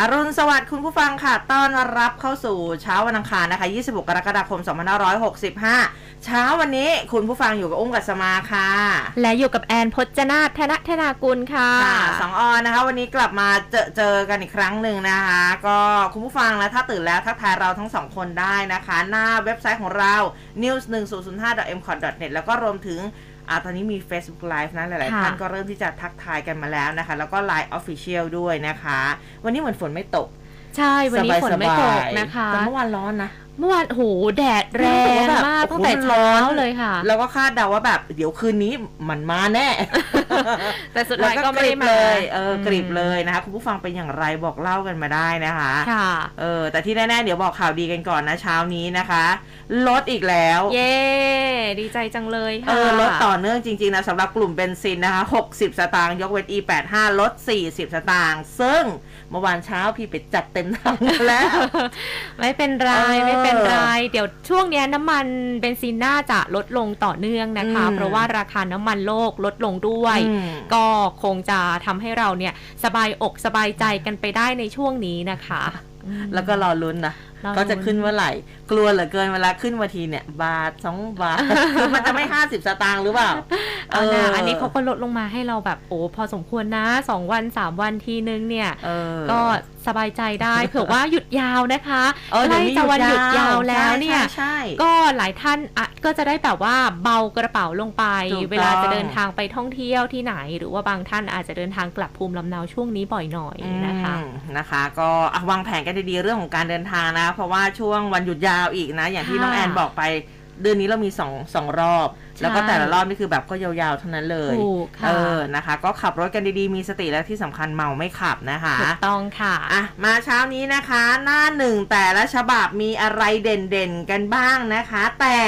อรุณสวัสดิ์คุณผู้ฟังค่ะ ต้อนรับเข้าสู่เช้าวันอังคารนะคะ 26 กรกฎาคม 2565 เช้าวันนี้คุณผู้ฟังอยู่กับอุ้มกัสมาค่ะ และอยู่กับแอนพจนาธนธนากุลค่ะค่ะสองออนนะคะ วันนี้กลับมาเจอเจอกันอีกครั้งหนึ่งนะคะ ก็คุณผู้ฟังนะถ้าตื่นแล้วทักทายเราทั้งสองคนได้นะคะ หน้าเว็บไซต์ของเรา news 1 0 0 5 m c o t net แล้วก็รวมถึง อ่าตอนนี้มี Facebook Live นะหลายๆค่ะท่านก็เริ่มที่จะทักทายกันมาแล้วนะคะ แล้วก็ Line Official ด้วยนะคะ วันนี้เหมือนฝนไม่ตก ใช่ วันนี้ฝนไม่ตกสบายๆนะคะแต่เมื่อวานร้อนนะ เมื่อวานโหแดดแรรู้สึงว่าแบบมากโอ้โหตั้งแต่มันร้เช้าอนเลยค่ะ แล้วก็คาดเดาว่าแบบ เดี๋ยวคืนนี้มันมาแน่ แต่สุดท้ายก็ไม่ได้กมาเลยเอออมกริบเลยนะคะคุณผู้ฟังเป็นอย่างไรบอกเล่ากันมาได้นะคะค่ะเออแต่ที่แน่ๆ เดี๋ยวบอกข่าวดีกันก่อนนะเช้านี้นะคะลดอีกแล้ว เย้ดีใจจังเลยเอค่ะอลดต่อเนื่องจริงๆนะสำหรับกลุ่มเบนซินนะคะ 60 สตางค์ยกเว้น E85 ลด 40 สตางค์ซึ่ง เมื่อวานเช้าพี่ไปจัดเต็มถังแล้ว ไม่เป็นไรเออไม่เป็นไรเดี๋ยวช่วงเนี้ยน้ำมันเบนซินน่าจะลดลงต่อเนื่องนะคะอืมเพราะว่าราคาน้ำมันโลกลดลงด้วยอืมก็คงจะทำให้เราเนี่ยสบายอกสบายใจกันไปได้ในช่วงนี้นะคะอืมแล้วก็รอลุ้นนะรอลุ้นก็จะขึ้นเมื่อไหร่ กลัวเหลือเกินเวลาขึ้นมาทีเนี่ย บาทสองบาทคือมันจะไม่50สตางค์หรือเปล่าเอานะเอออัอันนี้เขาก็ลดลงมาให้เราแบบโอ้พอสมควรนะสองวันสามวันทีนึงเนี่ยเออก็สบายใจได้เผื่อว่าหยุดยาวนะคะเออใกเดี๋ยล้วนี้จะวันหยุดยาวแล้วใช่เนี่ยใช่ใช่ก็หลายท่านอะก็จะได้แบบว่าเบากระเป๋าลงไปถูกต้องเวลาจะเดินทางไปท่องเที่ยวที่ไหน หรือว่าบางท่านอาจจะเดินทางกลับภูมิลำเนาช่วงนี้บ่อยหน่อยนะคะอืมนะคะ ก็อะวางแผนกันดีๆเรื่องของการเดินทางนะเพราะว่าช่วงวันหยุดยาวอีกนะ อย่างที่ค่ะน้องแอนบอกไปเดือนนี้เรามีสองสองรอบ แล้วก็แต่ละรอบนี่คือแบบก็ยาวๆเท่านั้นเลยถูกค่ะเออนะคะ ก็ขับรถกันดีๆ มีสติและที่สำคัญเมาไม่ขับนะคะถูกต้องค่ะอะ มาเช้านี้นะคะ หน้าหนึ่งแต่ละฉบับมีอะไรเด่นๆกันบ้างนะคะ แต่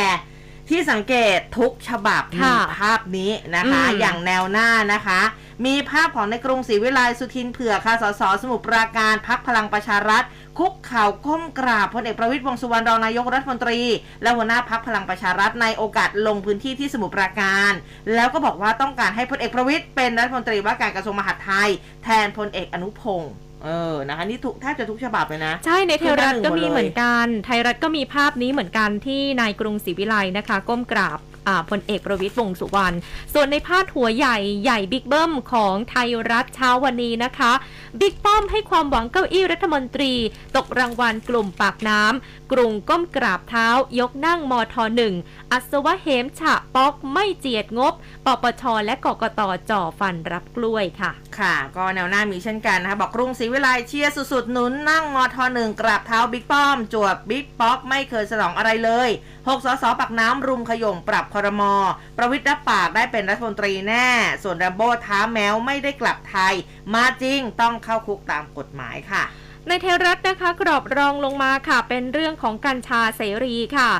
ที่สังเกตทุกฉบับมีค่ะภาพนี้นะคะอืมอย่างแนวหน้านะคะ มีภาพของในกรุงศรีวิไลสุทินเผือกค่ะสสสมุทรปราการพักพลังประชารัฐ คุกเข่าก้มกราบพลเอกประวิตยวงษ์สุวรรณรองนายกรัฐมนตรี และหัวหน้าพักพลังประชารัฐในโอกาสลงพื้นที่ที่สมุทรปราการ แล้วก็บอกว่าต้องการให้พลเอกประวิตยเป็นรัฐมนตรีว่าการกระทรวงมหาดไทย แทนพลเอกอนุพงศ์เออ นะคะนี่ทุกแทบจะทุกฉบับเลยนะ ใช่ ในไทยรัฐก็มีขึ้นหน้าหนึ่งหมดเลยเหมือนกัน ไทยรัฐก็มีภาพนี้เหมือนกันที่นายกรุงศรีวิไลนะคะ ก้มกราบอ่า พลเอกประวิตยวงสุวรรณ ส่วนในพาดหัวใหญ่ใหญ่บิ๊กเบิ้มของไทยรัฐเช้าวันนี้นะคะ บิ๊กป้อมให้ความหวังเก้าอี้รัฐมนตรี ตกรางวัลกลุ่มปากน้ำกรุงก้มกราบเท้ายกนั่งมทหนึ่ง อัศวะเหมฉะป๊อกไม่เจียดงบ ปปช และกกตจ่อฟันรับกล้วยค่ะ ค่ะ ก็แนวหน้ามีเช่นกันนะคะ บอกรุงศรีวิไลเชียร์สุดๆ หนุนนั่งมทหนึ่งกราบเท้าบิ๊กป้อม จวบบิ๊กป๊อกไม่เคยสนองอะไรเลยหกสสปักน้ำรุมขย่งปรับคอรมอ ประวิทย์รับปากได้เป็นรัฐมนตรีแน่ ส่วนแรมโบ้ท้าแมวไม่ได้กลับไทย มาจริงต้องเข้าคุกตามกฎหมายค่ะ ในไทยรัฐนะคะ กรอบรองลงมาค่ะ เป็นเรื่องของกัญชาเสรีค่ะ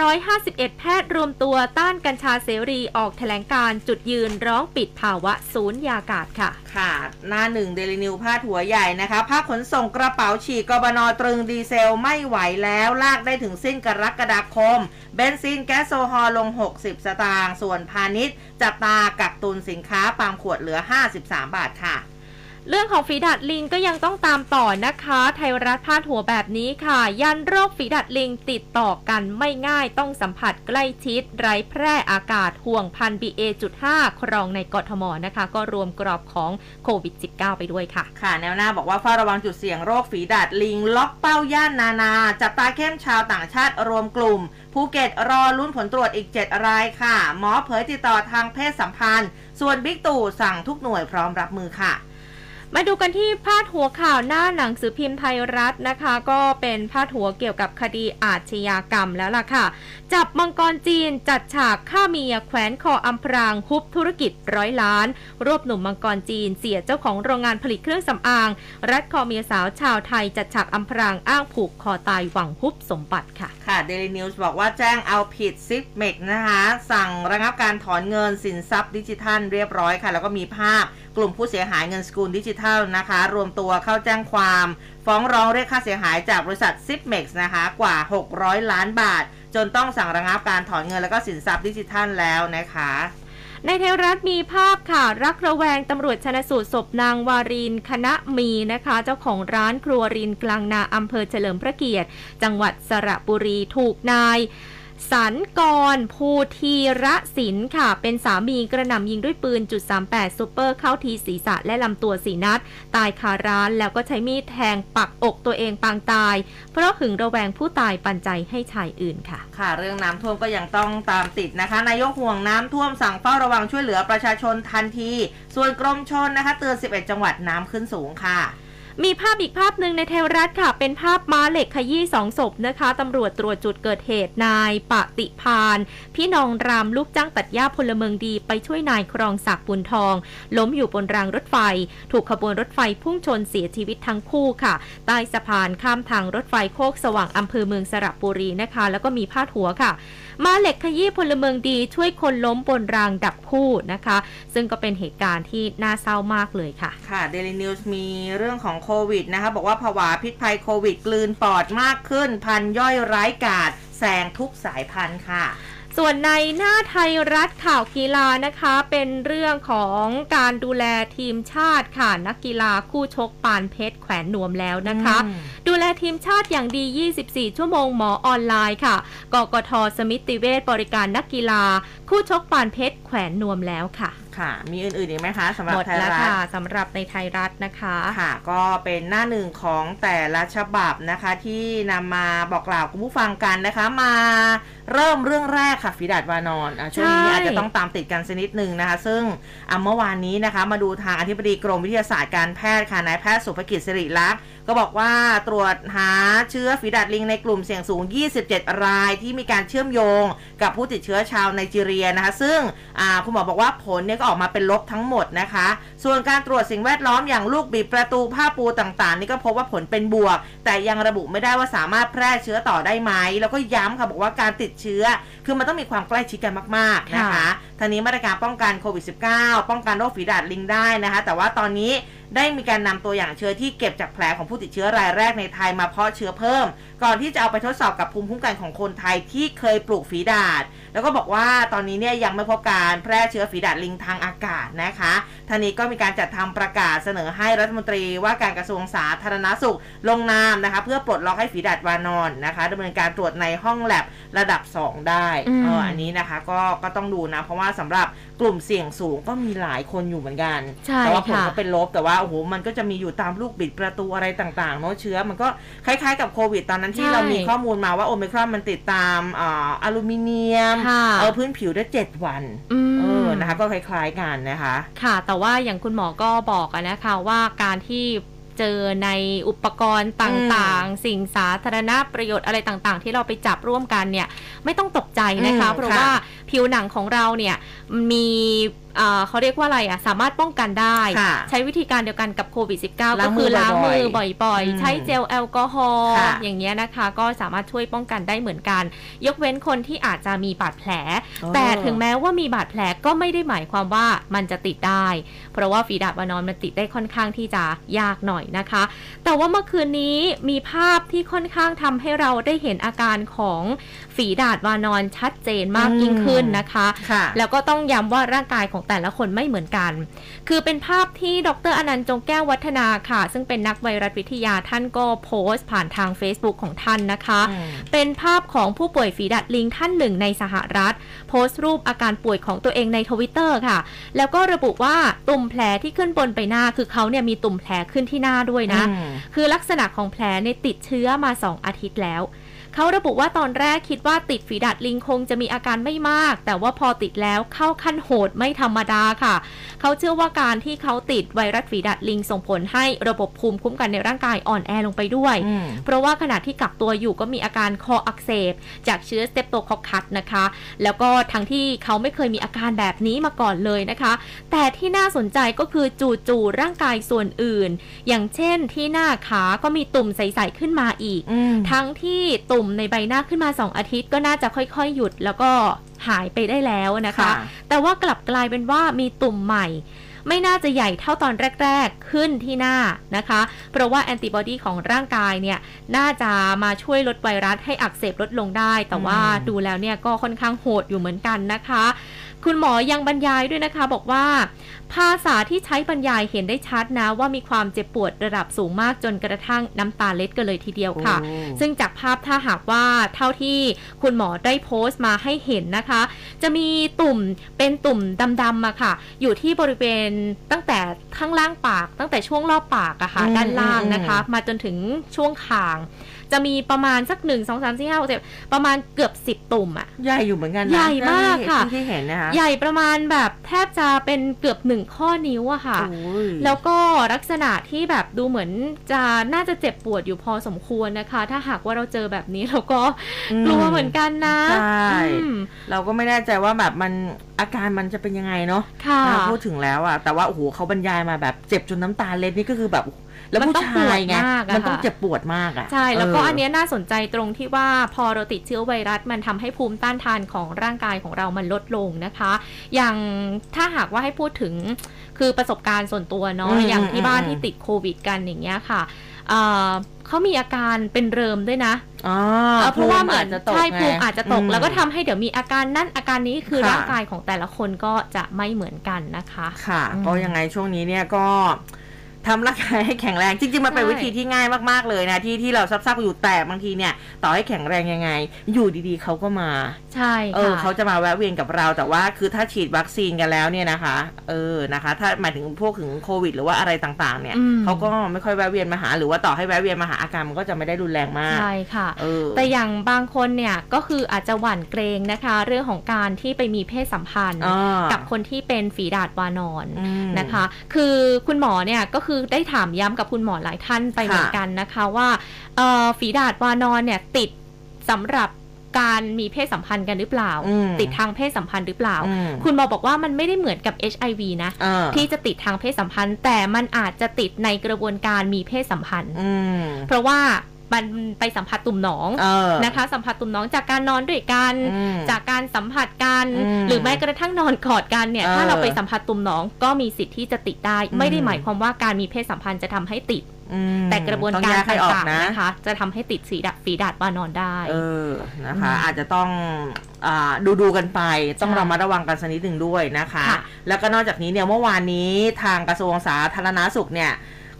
851 แพทย์รวมตัวต้านกัญชาเสรีออกแถลงการณ์จุดยืนร้องปิดภาวะศูนย์ยากาศค่ะ ค่ะ หน้าหนึ่งเดลินิวส์พาดหัวใหญ่นะคะ ภาคขนส่งกระเป๋าฉีกกบนตรึงดีเซลไม่ไหวแล้วลากได้ถึงสิ้นกรกฎาคม เบนซินแก๊สโซฮอลลง 60 สตางค์ส่วนพาณิชย์จับตากักตุนสินค้าปาล์มขวดเหลือ 53 บาทค่ะ เรื่องของฝีดาษลิงก็ยังต้องตามต่อนะคะ ไทยรัฐพาดหัวแบบนี้ค่ะ ยันโรคฝีดาษลิงติดต่อกันไม่ง่ายต้องสัมผัสใกล้ชิด ไร้แพร่อากาศห่วงพัน BA.5 ครองในกทมนะคะ ก็รวมกรอบของโควิด -19 ไปด้วยค่ะ ค่ะ แนวหน้าบอกว่าเฝ้าระวังจุดเสี่ยงโรคฝีดาษลิง ล็อกเป้าย่านนานา จับตาเข้มชาวต่างชาติรวมกลุ่มภูเก็ตรอลุ้นผลตรวจอีก 7 รายค่ะ หมอเผยติดต่อทางเพศสัมพันธ์ ส่วนบิ๊กตู่สั่งทุกหน่วยพร้อมรับมือค่ะ มาดูกันที่พาดหัวข่าวหน้าหนังสือพิมพ์ไทยรัฐนะคะ ก็เป็นพาดหัวเกี่ยวกับคดีอาชญากรรมแล้วล่ะค่ะ จับมังกรจีนจัดฉากฆ่าเมียแขวนคออำพรางฮุบธุรกิจร้อยล้าน รวบหนุ่มมังกรจีนเสี่ยเจ้าของโรงงานผลิตเครื่องสำอาง รัดคอเมียสาวชาวไทยจัดฉากอำพรางอ้างผูกคอตายหวังฮุบสมบัติค่ะ ค่ะ Daily News บอกว่าแจ้งเอาผิด Zipmex นะคะ สั่งระงับการถอนเงินสินทรัพย์ดิจิทัลเรียบร้อยค่ะ แล้วก็มีภาพกลุ่มผู้เสียหายเงินสกุลดิจิทัลนะคะ รวมตัวเข้าแจ้งความ ฟ้องร้องเรียกค่าเสียหายจากบริษัท Zipmex นะคะกว่า 600 ล้านบาท จนต้องสั่งระงับการถอนเงินแล้วก็สินทรัพย์ดิจิทัลแล้วนะคะในไทยรัฐมีภาพค่ะ รักระแวงตำรวจชนสูตรศพนางวารินคณะมีนะคะ เจ้าของร้านครัวรินกลางนาอำเภอเฉลิมพระเกียรติ จังหวัดสระบุรีถูกนาย สันกรภูทีระศิลป์ค่ะ เป็นสามีกระหน่ำยิงด้วยปืนจุด38ซูเปอร์เข้าทีศีรษะและลำตัวสีนัด ตายคาร้านแล้วก็ใช้มีดแทงปักอกตัวเองปางตาย เพราะหึงระแวงผู้ตายปันใจให้ชายอื่นค่ะ ค่ะ เรื่องน้ำท่วมก็ยังต้องตามติดนะคะ นายกห่วงน้ำท่วมสั่งเฝ้าระวังช่วยเหลือประชาชนทันที ส่วนกรมชนนะคะ เตือน 11 จังหวัดน้ำขึ้นสูงค่ะ มีภาพอีกภาพหนึ่งในเทวรัฐค่ะ เป็นภาพม้าเหล็กขยี้สองศพนะคะตำรวจตรวจจุดเกิดเหตุนายปฏิพาน พี่น้องรามลูกจ้างตัดหญ้าพลเมืองดีไปช่วยนายครองศักดิ์บุญทอง ล้มอยู่บนรางรถไฟ ถูกขบวนรถไฟพุ่งชนเสียชีวิตทั้งคู่ค่ะ ใต้สะพานข้ามทางรถไฟโคกสว่างอำเภอเมืองสระบุรีนะคะ แล้วก็มีพาดหัวค่ะมาเหล็กขยี้พลเมืองดีช่วยคนล้มบนรางดับคู่นะคะ ซึ่งก็เป็นเหตุการณ์ที่น่าเศร้ามากเลยค่ะ ค่ะ Daily News มีเรื่องของโควิดนะคะ บอกว่าผวาพิษภัยโควิด กลืนปอดมากขึ้น พันย่อยร้ายกาดแซงทุกสายพันธุ์ค่ะส่วนในหน้าไทยรัฐข่าวกีฬานะคะ เป็นเรื่องของการดูแลทีมชาติค่ะ นักกีฬาคู่ชกปานเพชรแขวนนวมแล้วนะคะอืมดูแลทีมชาติอย่างดี 24 ชั่วโมงหมอออนไลน์ค่ะกกทสมิติเวชบริการนักกีฬา คู่ชกปานเพชรแขวนนวมแล้วค่ะค่ะ มีอื่นๆอีกไหมคะสำหรับหมดไทยแล้วรัฐค่ะสำหรับในไทยรัฐนะคะ ค่ะ ก็เป็นหน้าหนึ่งของแต่ละฉบับนะคะ ที่นำมาบอกกล่าวคุณผู้ฟังกันนะคะ มาเริ่มเรื่องแรกค่ะฝีดาดวานอนอะช่วงนี้ใช่ อาจจะต้องตามติดกันสักนิดหนึ่งนะคะ ซึ่งอะเมื่อวานนี้นะคะ มาดูทางอธิบดีกรมวิทยาศาสตร์การแพทย์ค่ะนายแพทย์สุภกิจสิริลักษณ์ก็บอกว่าตรวจหาเชื้อฝีดาดลิงในกลุ่มเสี่ยงสูง 27 รายที่มีการเชื่อมโยงกับผู้ติดเชื้อชาวไนจีเรียนะคะ ซึ่งอ่าคุณหมอบอกว่าผลเนี่ยก็ออกมาเป็นลบทั้งหมดนะคะ ส่วนการตรวจสิ่งแวดล้อมอย่างลูกบิดประตูผ้าปูต่างๆ นี่ก็พบว่าผลเป็นบวก แต่ยังระบุไม่ได้ว่าสามารถแพร่เชื้อต่อได้ไหม แล้วก็ย้ำค่ะบอกว่าการติดเชื้อ คือมันต้องมีความใกล้ชิดกันมากๆนะคะค่ะทางนี้มาตรการป้องกันโควิด -19 ป้องกันโรคฝีดาดลิงได้นะคะ แต่ว่าตอนนี้ ได้มีการนำตัวอย่างเชื้อที่เก็บจากแผลของผู้ติดเชื้อรายแรกในไทยมาเพาะเชื้อเพิ่ม ก่อนที่จะเอาไปทดสอบกับภูมิคุ้มกันของคนไทยที่เคยปลูกฝีดาด แล้วก็บอกว่าตอนนี้เนี่ยยังไม่พบการแพร่เชื้อฝีดาดลิงทางอากาศนะคะทางนี้ก็มีการจัดทำประกาศเสนอให้รัฐมนตรีว่าการกระทรวงสาธารณสุขลงนามนะคะ เพื่อปลดล็อกให้ฝีดาดวานอนนะคะดำเนินการตรวจในห้องแลบระดับ 2 ได้อืมเอออันนี้นะคะก็ก็ต้องดูนะ เพราะว่าสำหรับกลุ่มเสี่ยงสูงก็มีหลายคนอยู่เหมือนกันใช่แต่ว่าผลค่ะก็เป็นลบแต่ว่าโอ้โหมันก็จะมีอยู่ตามลูกบิดประตูอะไรต่างๆเนาะเชื้อมันก็คล้ายๆกับโควิดตอนนั้นที่ใช่เรามีข้อมูลมาว่าโอมิครอนมันติดตามอ่าอลูมิเนียมค่ะเออพื้นผิวได้เจ็ดวันอืมเออนะคะก็คล้ายๆกันนะคะ ค่ะ แต่ว่าอย่างคุณหมอก็บอกอะนะคะว่าการที่เจอในอุปกรณ์ต่างๆ สิ่งสาธารณประโยชน์อะไรต่างๆ ที่เราไปจับร่วมกันเนี่ย ไม่ต้องตกใจนะคะอืมเพราะค่ะว่า ผิวหนังของเราเนี่ยมีเอ่อเขาเรียกว่าอะไรอะสามารถป้องกันได้ค่ะใช้วิธีการเดียวกันกับโควิด -19 ล้าก็งมืคืออล้างมือบ่อยๆบ่อยอืมๆใช้เจลแอลกอฮอล์ค่ะอย่างเงี้ยนะคะ ก็สามารถช่วยป้องกันได้เหมือนกัน ยกเว้นคนที่อาจจะมีบาดแผลอ๋อแต่ถึงแม้ว่ามีบาดแผลก็ไม่ได้หมายความว่ามันจะติดได้ เพราะว่าฝีดาดวานอนมันติดได้ค่อนข้างที่จะยากหน่อยนะคะ แต่ว่าเมื่อคืนนี้มีภาพที่ค่อนข้างทำให้เราได้เห็นอาการของฝีดาดวานอนชัดเจนมากยิ่งขึ้นนะคะค่ะแล้วก็ต้องย้ำว่าร่างกายของแต่ละคนไม่เหมือนกัน คือเป็นภาพที่ดรอนันต์จงแก้ววัฒนาค่ะ ซึ่งเป็นนักไวรัสวิทยาท่านก็โพสต์ผ่านทาง Facebook ของท่านนะคะอืมเป็นภาพของผู้ป่วยฝีดาดลิงท่านหนึ่งในสหรัฐ โพสต์รูปอาการป่วยของตัวเองในทวิตเตอร์ค่ะ แล้วก็ระบุว่าตุ่มแผลที่ขึ้นบนใบหน้า คือเขาเนี่ยมีตุ่มแผลขึ้นที่หน้าด้วยนะอืมคือลักษณะของแผลในยติดเชื้อมา 2 อาทิตย์แล้ว เขาระบุว่าตอนแรกคิดว่าติดฝีดาดลิงคงจะมีอาการไม่มาก แต่ว่าพอติดแล้วเข้าขั้นโหดไม่ธรรมดาค่ะ เขาเชื่อว่าการที่เขาติดไวรัสฝีดาดลิงส่งผลให้ระบบภูมิคุ้มกันในร่างกายอ่อนแอลงไปด้วยอืมเพราะว่าขณะที่กักตัวอยู่ก็มีอาการคออักเสบ จากเชื้อสเตปโตคอคัสนะคะ แล้วก็ทั้งที่เขาไม่เคยมีอาการแบบนี้มาก่อนเลยนะคะ แต่ที่น่าสนใจก็คือจู่ๆร่างกายส่วนอื่น อย่างเช่นที่หน้าขาก็มีตุ่มใสๆขึ้นมาอีกอืมทั้งที่ตุ่มในใบหน้าขึ้นมา 2 อาทิตย์ก็น่าจะค่อยๆ หยุดแล้วก็หายไปได้แล้วนะคะค่ะแต่ว่ากลับกลายเป็นว่ามีตุ่มใหม่ ไม่น่าจะใหญ่เท่าตอนแรก ๆ ขึ้นที่หน้านะคะ เพราะว่าแอนติบอดีของร่างกายเนี่ย น่าจะมาช่วยลดไวรัสให้อักเสบลดลงได้ แต่ว่าอืมดูแล้วเนี่ยก็ค่อนข้างโหดอยู่เหมือนกันนะคะ คุณหมอยังบรรยายด้วยนะคะบอกว่า ภาษาที่ใช้บรรยายเห็นได้ชัดนะว่ามีความเจ็บปวดระดับสูงมากจนกระทั่งน้ำตาเล็ดกันเลยทีเดียวค่ะโอ้ซึ่งจากภาพถ้าหากว่าเท่าที่คุณหมอได้โพสต์มาให้เห็นนะคะ จะมีตุ่มเป็นตุ่มดำๆมาค่ะ อยู่ที่บริเวณตั้งแต่ข้างล่างปาก ตั้งแต่ช่วงรอบปากอะค่ะอืมด้านล่างอืมนะคะ มาจนถึงช่วงคาง จะมีประมาณสักหนึ่งสองสามสี่ห้าหกเจ็ดประมาณเกือบสิบตุ่มอะใหญ่อยู่เหมือนกันนะใหญ่มากค่ะที่ที่เห็นนะคะใหญ่ประมาณแบบแทบจะเป็นเกือบหนึ่งข้อนิ้วอะค่ะโอ้ยแล้วก็ลักษณะที่แบบดูเหมือนจะน่าจะเจ็บปวดอยู่พอสมควรนะคะ ถ้าหากว่าเราเจอแบบนี้เราก็อืมกลัวเหมือนกันนะใช่อืมเราก็ไม่แน่ใจว่าแบบมันอาการมันจะเป็นยังไงเนาะค่ะอ่าพูดถึงแล้วอะแต่ว่าโอ้โหเขาบรรยายมาแบบเจ็บจนน้ำตาเล็ดนี่ก็คือแบบแล้วมันผู้ต้องชายไงปวดมากอะมันต้องค่ะเจ็บปวดมากอะใช่ แล้วก็เอันเนี้ยน่าสนใจตรงที่ว่าพอเราติดเชื้อไวรัสมันทำให้ภูมิต้านทานของร่างกายของเรามันลดลงนะคะ อย่างถ้าหากว่าให้พูดถึงคือประสบการณ์ส่วนตัวเนาะอืมอย่างที่บ้านอืมที่ติดโควิดกันอย่างเงี้ยค่ะ เอ่อเขามีอาการเป็นเริมด้วยนะอ๋อเอ่อเพราะว่าเหมือนภูจจะตกใช่ไงภูมิอาจจะตกอืมแล้วก็ทำให้เดี๋ยวมีอาการนั่นอาการนี้คือค่ะร่างกายของแต่ละคนก็จะไม่เหมือนกันนะคะ ค่ะอืมก็ยังไงช่วงนี้เนี่ยก็ ทำร่างกายให้แข็งแรงจริงๆมันเป็นใช่วิธีที่ง่ายมากๆเลยนะที่ที่เราซับๆอยู่แต่บางทีเนี่ย ต่อให้แข็งแรงยังไง อยู่ดีๆเขาก็มา ใช่เออค่ะเขาจะมาแวะเวียนกับเราแต่ว่าคือถ้าฉีดวัคซีนกันแล้วเนี่ยนะคะ เออนะคะ ถ้าหมายถึงพวกถึงโควิด หรือว่าอะไรต่างๆ เนี่ยอืมเขาก็ไม่ค่อยแวะเวียนมาหา หรือว่าต่อให้แวะเวียนมาหาอาการมันก็จะไม่ได้รุนแรงมากใช่ค่ะเออแต่อย่างบางคนเนี่ยก็คืออาจจะหวั่นเกรงนะคะ เรื่องของการที่ไปมีเพศสัมพันธ์อ่ากับคนที่เป็นฝีดาดวานอนอืมนะคะ คือคุณหมอเนี่ยก็คือได้ถามย้ำกับคุณหมอหลายท่านไปค่ะเหมือนกันนะคะว่าเอ่อฝีดาดวานอนเนี่ยติดสำหรับการมีเพศสัมพันธ์กันหรือเปล่าอืมติดทางเพศสัมพันธ์หรือเปล่าอืมคุณหมอบอกว่ามันไม่ได้เหมือนกับ HIV นะเออที่จะติดทางเพศสัมพันธ์ แต่มันอาจจะติดในกระบวนการมีเพศสัมพันธ์อืมเพราะว่า มันไปสัมผัสตุ่มหนองเออนะคะ สัมผัสตุ่มหนองจากการนอนด้วยกันอืมจากการสัมผัสกันอืมหรือแม้กระทั่งนอนกอดกันเนี่ยเออถ้าเราไปสัมผัสตุ่มหนองก็มีสิทธิ์ที่จะติดได้อืมไม่ได้หมายความว่าการมีเพศสัมพันธ์จะทำให้ติดอืมแต่กระบวนต้องการแยให้ออกต่างนะๆนะคะ จะทำให้ติดฝีดาดฝีดาดวานอนได้ เออนะคะอืมอาจจะต้องอาดูดูกันไป ต้องใช่ระมัดระวังกันสักนิดหนึ่งด้วยนะคะค่ะแล้วก็นอกจากนี้เนี่ยเมื่อวานนี้ทางกระทรวงสาธารณาสุขเนี่ย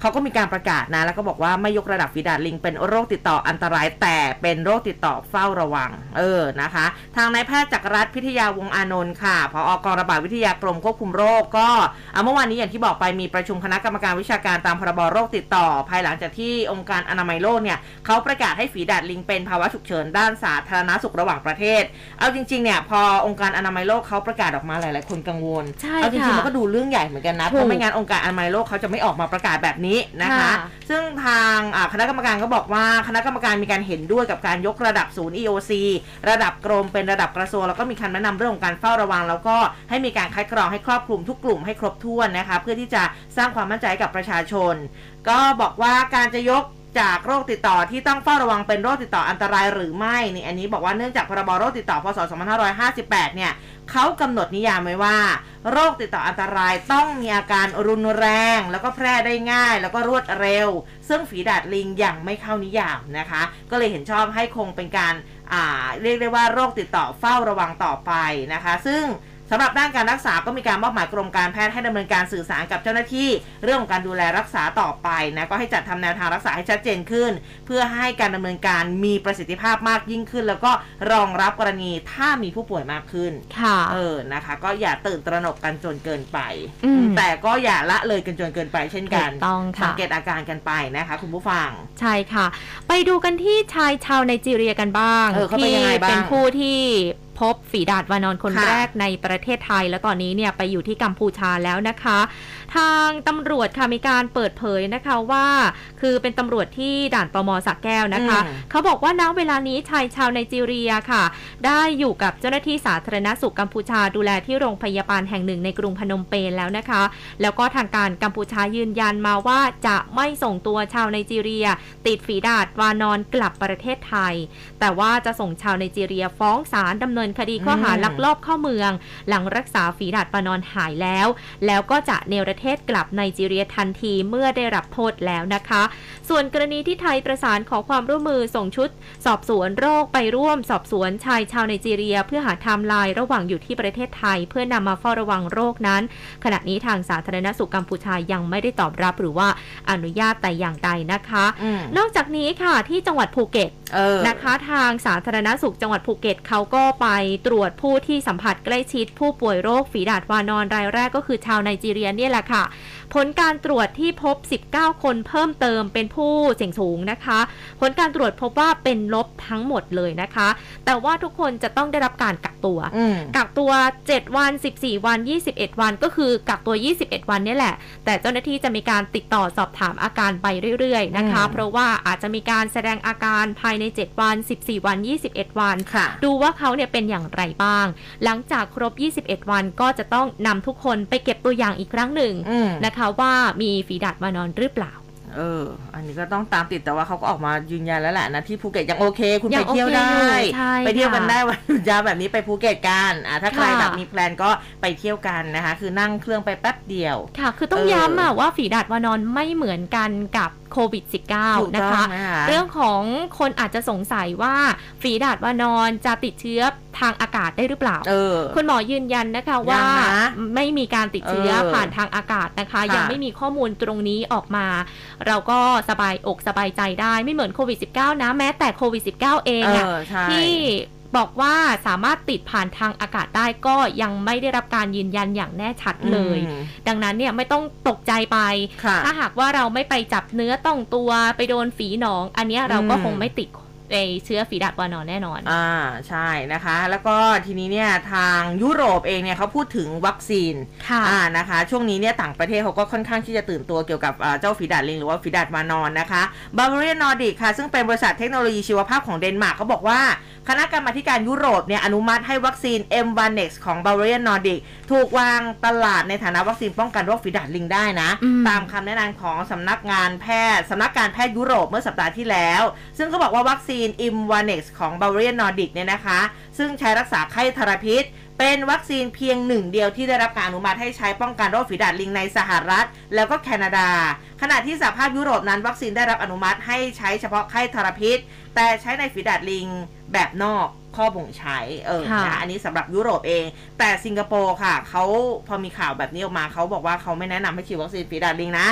เขาก็มีการประกาศนะ แล้วก็บอกว่าไม่ยกระดับฝีดาดลิง เป็นโรคติดต่ออันตรายแต่เป็นโรคติดต่อเฝ้าระวัง เออนะคะ ทางนายแพทย์จักรรัฐพิทยาวงศ์อานนท์ค่ะผอกองระบาดวิทยากรมควบคุมโรคก็อะเมื่อวานนี้อย่างที่บอกไปมีประชุมคณะกรรมการวิชาการตามพรบโรคติดต่อ ภายหลังจากที่องค์การอนามัยโลกเนี่ยเขาประกาศให้ฝีดาดลิงเป็นภาวะฉุกเฉินด้านสาธารณสุขระหว่างประเทศ เอาจริงๆเนี่ยพอองค์การอนามัยโลกเขาประกาศออกมาหลายๆคนกังวลใช่เอาจริงๆค่ะมันก็ดูเรื่องใหญ่เหมือนกันนะถูกเพราะไม่งั้นองค์การอนามัยโลกเขาจะไม่ออกมาประกาศแบบนี้นะคะค่ะซึ่งทางอ่าคณะกรรมการก็บอกว่าคณะกรรมการมีการเห็นด้วยกับการยกระดับศูนย์ EOC ระดับกรมเป็นระดับกระทรวงแล้วก็มีคำแนะนำเรื่องของการเฝ้าระวัง แล้วก็ให้มีการคัดกรองให้ครอบคลุมทุกกลุ่มให้ครบถ้วนนะคะเพื่อที่จะสร้างความมั่นใจให้กับประชาชน ก็บอกว่าการจะยก จากโรคติดต่อที่ต้องเฝ้าระวังเป็นโรคติดต่ออันตรายหรือไม่นี่อันนี้บอกว่าเนื่องจากพรบโรคติดต่อพศ 2558 เนี่ยเขากำหนดนิยามไว้ว่า โรคติดต่ออันตรายต้องมีอาการรุนแรง แล้วก็แพร่ได้ง่าย แล้วก็รวดเร็ว ซึ่งฝีดาดลิงยังไม่เข้านิยามนะคะ ก็เลยเห็นชอบให้คงเป็นการอ่าเรียกได้ว่าโรคติดต่อเฝ้าระวังต่อไปนะคะ ซึ่ง สำหรับด้านการรักษาก็มีการมอบหมายกรมการแพทย์ให้ดำเนินการสื่อสารกับเจ้าหน้าที่ เรื่องของการดูแลรักษาต่อไปนะก็ให้จัดทำแนวทางรักษาให้ชัดเจนขึ้น เพื่อให้การดำเนินการมีประสิทธิภาพมากยิ่งขึ้น แล้วก็รองรับกรณีถ้ามีผู้ป่วยมากขึ้นค่ะเออนะคะ ก็อย่าตื่นตระหนกกันจนเกินไปอืมแต่ก็อย่าละเลยกันจนเกินไปเช่นกันถูกต้องค่ะสังเกตอาการกันไปนะคะ คุณผู้ฟังใช่ค่ะ ไปดูกันที่ชายชาวไนจีเรียกันบ้างเออเขาเป็นที่ยังไงบ้างเป็นผู้ที่ พบฝีดาดวานอนคนค่ะแรกในประเทศไทย และตอนนี้เนี่ยไปอยู่ที่กัมพูชาแล้วนะคะ ทางตำรวจค่ะมีการเปิดเผยนะคะว่า คือเป็นตำรวจที่ด่านตมสักแก้วนะคะอืมเขาบอกว่าณเวลานี้ชายชาวไนจีเรียค่ะ ได้อยู่กับเจ้าหน้าที่สาธารณสุขกัมพูชาดูแลที่โรงพยาบาลแห่งหนึ่งในกรุงพนมเปญแล้วนะคะ แล้วก็ทางการกัมพูชายืนยันมาว่าจะไม่ส่งตัวชาวไนจีเรีย ติดฝีดาดวานอนกลับประเทศไทย แต่ว่าจะส่งชาวไนจีเรียฟ้องศาลดำเนินคดีข้อหาอืมลักลอบเข้าเมือง หลังรักษาฝีดาดวานอนหายแล้ว แล้วก็จะเนรเทศกลับไนจีเรียทันทีเมื่อได้รับโทษแล้วนะคะ ส่วนกรณีที่ไทยประสานขอความร่วมมือส่งชุด สอบสวนโรคไปร่วมสอบสวนชายชาวไนจีเรีย เพื่อหาไทม์ไลน์ระหว่างอยู่ที่ประเทศไทย เพื่อนำมาเฝ้าระวังโรคนั้น ขณะนี้ทางสาธารณสุขกัมพูชายังไม่ได้ตอบรับหรือว่าอนุญาตแต่อย่างใดนะคะอืมนอกจากนี้ค่ะที่จังหวัดภูเก็ตเออนะคะทางสาธารณสุขจังหวัดภูเก็ตเขาก็ไปตรวจผู้ที่สัมผัสใกล้ชิดผู้ป่วยโรคฝีดาษวานรรายแรกก็คือชาวไนจีเรียเนี่ยแหละค่ะค่ ผลการตรวจที่พบ 19 คนเพิ่มเติมเป็นผู้เสี่ยงสูงนะคะ ผลการตรวจพบว่าเป็นลบทั้งหมดเลยนะคะ แต่ว่าทุกคนจะต้องได้รับการกักตัวอืมกักตัว 7 วัน 14 วัน 21 วัน ก็คือกักตัว 21 วันเนี่ยแหละ แต่เจ้าหน้าที่จะมีการติดต่อสอบถามอาการไปเรื่อยๆนะคะอืมเพราะว่าอาจจะมีการแสดงอาการภายใน 7 วัน 14 วัน 21 วันค่ะดูว่าเขาเนี่ยเป็นอย่างไรบ้าง หลังจากครบ 21 วันก็จะต้องนำทุกคนไปเก็บตัวอย่างอีกครั้งหนึ่งอืมนะคะว่ามีฝีดาษวานรหรือเปล่า เออ อันนี้ก็ต้องตามติดแต่ว่าเขาก็ออกมายืนยันแล้วแหละนะที่ภูเก็ตยังโอเค คุณไปยังโอเคเที่ยวได้ อยู่ใช่ไปเที่ยวกันค่ะได้วันหยุดยาวแบบนี้ไปภูเก็ตกันอะถ้าใครค่ะ แบบมี plan ก็ไปเที่ยวกันนะคะ คือนั่งเครื่องไปแป๊บเดียว ค่ะ คือต้องเออ ย้ำอะว่าฝีดาษวานรไม่เหมือนกันกับโควิด -19 ถูกต้องนะคะนะคะ เรื่องของคนอาจจะสงสัยว่าฝีดาษวานรจะติดเชื้อ ทางอากาศได้หรือเปล่าเออคุณหมอยืนยันนะคะว่ายังนะไม่มีการติดเชื้อเออผ่านทางอากาศนะคะค่ะยังไม่มีข้อมูลตรงนี้ออกมา เราก็สบายอกสบายใจได้ไม่เหมือนโควิด -19 นะแม้แต่โควิด -19 เองเออะอใช่ที่บอกว่าสามารถติดผ่านทางอากาศได้ก็ยังไม่ได้รับการยืนยันอย่างแน่ชัดเลยอืมดังนั้นเนี่ยไม่ต้องตกใจไปค่ะถ้าหากว่าเราไม่ไปจับเนื้อต้องตัวไปโดนฝีหนอง อันเนี้ยเราก็อืมคงไม่ติด ไอเชื้อฝีดาดวานอนแน่นอน อ่าใช่นะคะ แล้วก็ทีนี้เนี่ยทางยุโรปเองเนี่ยเขาพูดถึงวัคซีนค่ะอ่านะคะ ช่วงนี้เนี่ยต่างประเทศเขาก็ค่อนข้างที่จะตื่นตัวเกี่ยวกับอ่าเจ้าฝีดาดลิงหรือว่าฝีดาดวานอนนะคะ Bavarian Nordic ค่ะ ซึ่งเป็นบริษัทเทคโนโลยีชีวภาพของเดนมาร์กเขาบอกว่า คณะกรรมาธิการยุโรปเนี่ยอนุมัติให้วัคซีน M1Nex ของ Bavarian Nordic ถูกวางตลาดในฐานะวัคซีนป้องกันโรคฝีดาดลิงได้นะอืมตามคำแนะนำของสำนักงานแพทย์สำนักการแพทย์ยุโรปเมื่อสัปดาห์ที่แล้ว ซึ่งก็บอกว่าวัคซีน M1Nex ของ Bavarian Nordic เนี่ยนะคะ ซึ่งใช้รักษาไข้ทรพิษ เป็นวัคซีนเพียงหนึ่งเดียวที่ได้รับการอนุมัติให้ใช้ป้องกันโรคฝีดาดลิงในสหรัฐ แล้วก็แคนาดา ขณะที่สหภาพยุโรปนั้น วัคซีนได้รับอนุมัติให้ใช้เฉพาะไข้ทรพิษ แต่ใช้ในฝีดาดลิงแบบนอกข้อบ่งใช้เออค่ะนะอันนี้สำหรับยุโรปเอง แต่สิงคโปร์ค่ะเขาพอมีข่าวแบบนี้ออกมาเขาบอกว่าเขาไม่แนะนำให้ฉีดวัคซีนฝีดาดลิงนะ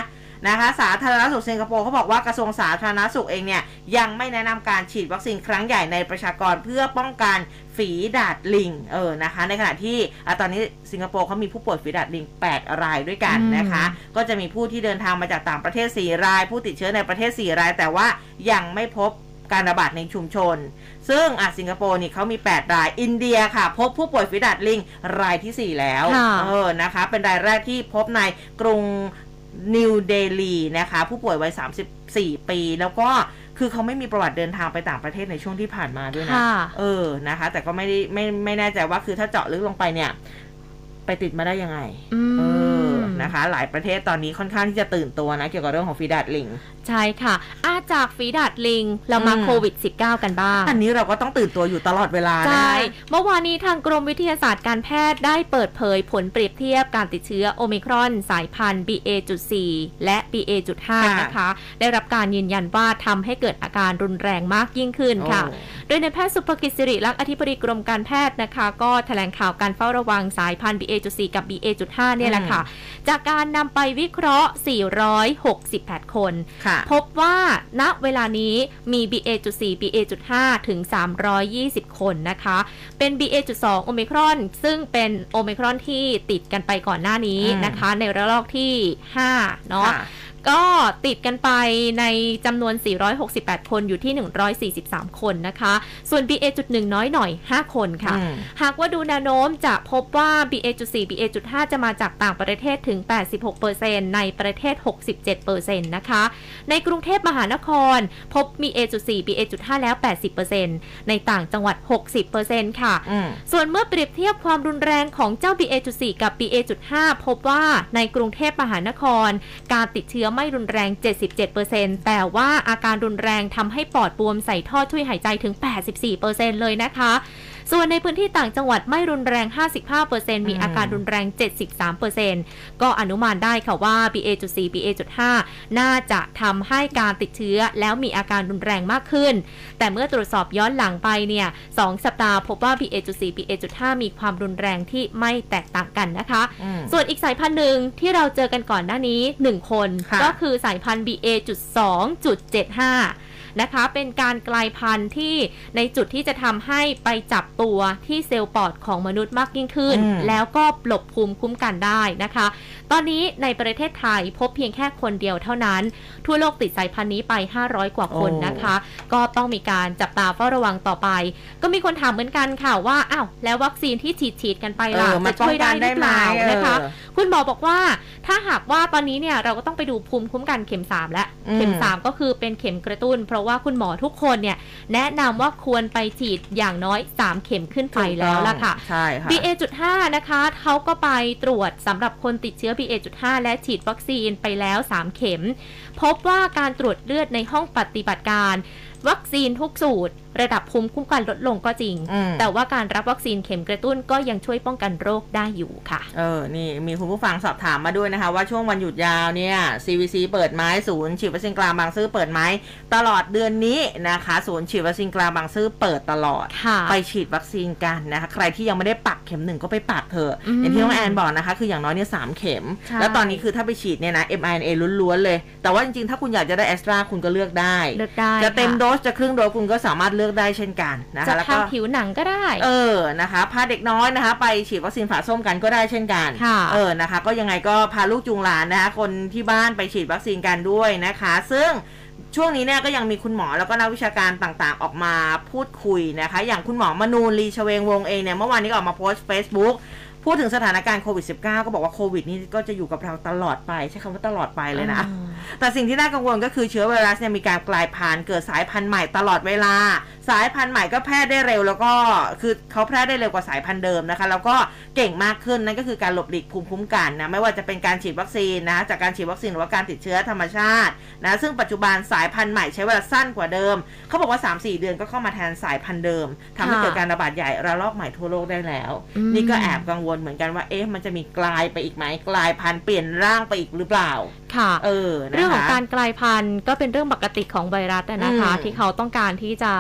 นะคะสาธารณสุขสิงคโปร์เขาบอกว่ากระทรวงสาธารณสุขเองเนี่ยยังไม่แนะนำการฉีดวัคซีนครั้งใหญ่ในประชากรเพื่อป้องกัน ฝีดาดลิงเออนะคะ ในขณะที่อะตอนนี้สิงคโปร์เขามีผู้ป่วยฝีดาดลิง 8 รายด้วยกันนะคะ ก็จะมีผู้ที่เดินทางมาจากต่างประเทศ 4 ราย ผู้ติดเชื้อในประเทศ 4 ราย แต่ว่ายังไม่พบการระบาดในชุมชน ซึ่งอะสิงคโปร์นี่เขามี 8 ราย อินเดียค่ะ พบผู้ป่วยฝีดาดลิง รายทีสี่4 แล้วค่ะเออ นะคะ เป็นรายแรกที่พบในกรุงนิวเดลีนะคะ ผู้ป่วยวัย 34 ปี แล้วก็ คือเขาไม่มีประวัติเดินทางไปต่างประเทศในช่วงที่ผ่านมาด้วยนะค่ะเออนะคะ แต่ก็ไม่ได้ไม่ไม่แน่ใจว่าคือถ้าเจาะลึกลงไปเนี่ย ไปติดมาได้ยังไงอืมเออ นะคะ หลายประเทศตอนนี้ค่อนข้างที่จะตื่นตัวนะ เกี่ยวกับเรื่องของฟีดาดลิง ใช่ค่ะอาจากฝีดาดลิง เรามาอืมโควิด -19 กันบ้าง อันนี้เราก็ต้องตื่นตัวอยู่ตลอดเวลานะใช่ เมื่อวานนี้ทางกรมวิทยาศาสตร์การแพทย์ได้เปิดเผยผลเปรียบเทียบการติดเชื้อโอมิครอน สายพันธุ์ BA.4 และ BA.5 นะคะ ได้รับการยืนยันว่าทำให้เกิดอาการรุนแรงมากยิ่งขึ้นค่ะโอ้โดยในายแพทย์สุภกิจสิริลักษณ์อธิบดีกรมการแพทย์นะคะ ก็แถลงข่าวการเฝ้าระวังสายพันธุ์ BA.4 กับ BA.5 เนี่ยแหละค่ะจากการนำไปวิเคราะห์ 468 คนค่ะพบว่าณเวลานี้มี BA.4 BA.5 ถึง 320 คนนะคะ เป็น BA.2 โอมิครอน ซึ่งเป็นโอมิครอนที่ติดกันไปก่อนหน้านี้อืมนะคะ ในระลอกที่ 5 เนาะค่ะ ก็ติดกันไปในจำนวน 468 คนอยู่ที่ 143 คนนะคะ ส่วน BA.1 น้อยหน่อย 5 คนค่ะอืมหากว่าดูแนวโน้มจะพบว่า BA.4 BA.5 จะมาจากต่างประเทศถึง 86%ในประเทศ 67%นะคะ ในกรุงเทพมหานครพบ BA.4 BA.5 แล้ว 80%ในต่างจังหวัด 60%ค่ะอืมส่วนเมื่อเปรียบเทียบความรุนแรงของเจ้า BA.4 กับ BA.5 พบว่าในกรุงเทพมหานคร การติดเชื้อไม่รุนแรง 77%แต่ว่าอาการรุนแรงทำให้ปอดบวมใส่ท่อช่วยหายใจถึง 84%เลยนะคะ ส่วนในพื้นที่ต่างจังหวัดไม่รุนแรง 55%มีอาการรุนแรง 73%ก็อนุมานได้ค่ะว่า BA.4 BA.5 น่าจะทำให้การติดเชื้อแล้วมีอาการรุนแรงมากขึ้น แต่เมื่อตรวจสอบย้อนหลังไปเนี่ยสองสัปดาห์พบว่า BA.4 BA.5 มีความรุนแรงที่ไม่แตกต่างกันนะคะอืมส่วนอีกสายพันธุ์หนึ่งที่เราเจอกันก่อนหน้านี้ 1 คนค่ะก็คือสายพันธุ์ BA.2.75 นะคะ เป็นการกลายพันธุ์ที่ในจุดที่จะทำให้ไปจับตัวที่เซลล์ปอดของมนุษย์มากยิ่งขึ้นอืมแล้วก็หลบภูมิคุ้มกันได้นะคะ ตอนนี้ในประเทศไทยพบเพียงแค่คนเดียวเท่านั้น ทั่วโลกติดสายพันธุ์นี้ไป 500 กว่าคนโอ้นะคะ ก็ต้องมีการจับตาเฝ้าระวังต่อไป ก็มีคนถามเหมือนกันค่ะว่าอ้าวแล้ววัคซีนที่ฉีดฉีดๆกันไปล่ะเออมัจะนช่วยได้หรือเปล่าป้องกันได้ไหมนะคะเออคุณหมอบอกว่าถ้าหากว่าตอนนี้เนี่ยเราก็ต้องไปดูภูมิคุ้มกันเข็ม3แล้วอืมเข็ม3ก็คือเป็นเข็มกระตุ้นเพราะว่าคุณหมอทุกคนเนี่ยแนะนำว่าควรไปฉีดอย่างน้อย 3 เข็มขึ้นไปแล้วล่ะค่ะใช่ค่ะ BA.5 นะคะเขาก็ไปตรวจสำหรับคนติดเชื้อ BA.5 และฉีดวัคซีนไปแล้ว 3 เข็ม พบว่าการตรวจเลือดในห้องปฏิบัติการ วัคซีนทุกสูตร ระดับภูมิคุ้มกันลดลงก็จริงอืมแต่ว่าการรับวัคซีนเข็มกระตุ้นก็ยังช่วยป้องกันโรคได้อยู่ค่ะ เออ นี่มีคุณผู้ฟังสอบถามมาด้วยนะคะ ว่าช่วงวันหยุดยาวเนี่ย CVC เปิดไหมศูนย์ฉีดวัคซีนกลางบางซื่อเปิดไหมตลอดเดือนนี้นะคะ ศูนย์ฉีดวัคซีนกลางบางซื่อเปิดตลอดค่ะไปฉีดวัคซีนกันนะคะ ใครที่ยังไม่ได้ปักเข็มหนึ่งก็ไปปักเถอะอืมอย่างที่น้องแอนบอกนะคะ คืออย่างน้อยเนี่ยสามเข็มใช่แล้วตอนนี้คือถ้าไปฉีดเนี่ยนะ mRNA ล้วนๆเลย แต่ว่าจริงๆถ้าคุณอยากจะได้แอสตราคุณก็เลือกได้เลือกได้จะเต็มค่โดสจะครึ่งโดสคุณก็สามารถเลือกได้เช่นกันนะจะคะแล้วทาก็งผิวหนังก็ได้ เออนะคะพาเด็กน้อยนะคะ ไปฉีดวัคซีนฝาส้มกันก็ได้เช่นกันค่ะเออนะคะ ก็ยังไงก็พาลูกจูงหลานนะคะคนที่บ้านไปฉีดวัคซีนกันด้วยนะคะ ซึ่งช่วงนี้เนี่ยก็ยังมีคุณหมอแล้วก็นักวิชาการต่างๆ ออกมาพูดคุยนะคะ อย่างคุณหมอมนูนลีชเวงวงศ์เองเนี่ยเมื่อวานนี้ก็ออกมาโพสต์ Facebook พูดถึงสถานการณ์โควิด -19 ก็บอกว่าโควิด นี่ก็จะอยู่กับเราตลอดไป ใช้คำว่าตลอดไปเลยนะอืม แต่สิ่งที่น่ากังวลก็คือเชื้อไวรัสเนี่ยมีการกลายพันธุ์เกิดสายพันธุ์ใหม่ตลอดเวลา สายพันธุ์ใหม่ก็แพร่ได้เร็ว แล้วก็คือเขาแพร่ได้เร็วกว่าสายพันธุ์เดิมนะคะ แล้วก็เก่งมากขึ้นนั่นก็คือการหลบหลีกภูมิคุ้มกันนะไม่ว่าจะเป็นการฉีดวัคซีนนะจากการฉีดวัคซีนหรือว่าการติดเชื้อธรรมชาตินะซึ่งปัจจุบันสายพันธุ์ใหม่ใช้เวลาสั้นกว่าเดิมเขาบอกว่า 3-4 เดือนก็เข้ามาแทนสายพันธุ์เดิมทำให้ค่ะเกิดการระบาดใหญ่ระลอกใหม่ทั่วโลกได้แล้วอืมนี่ก็แอบกังวลเหมือนกันว่าเอ๊ะมันจะมีกลายไปอีกไหมกลายพันธุ์เปลี่ยนร่างไปอีกหรือเปล่า ค่ะเออนะคะเรื่องของการกลายพันธุ์ก็เป็นเรื่องปกติของไวรัสอะนะคะอืมที่เขาต้องการที่จะ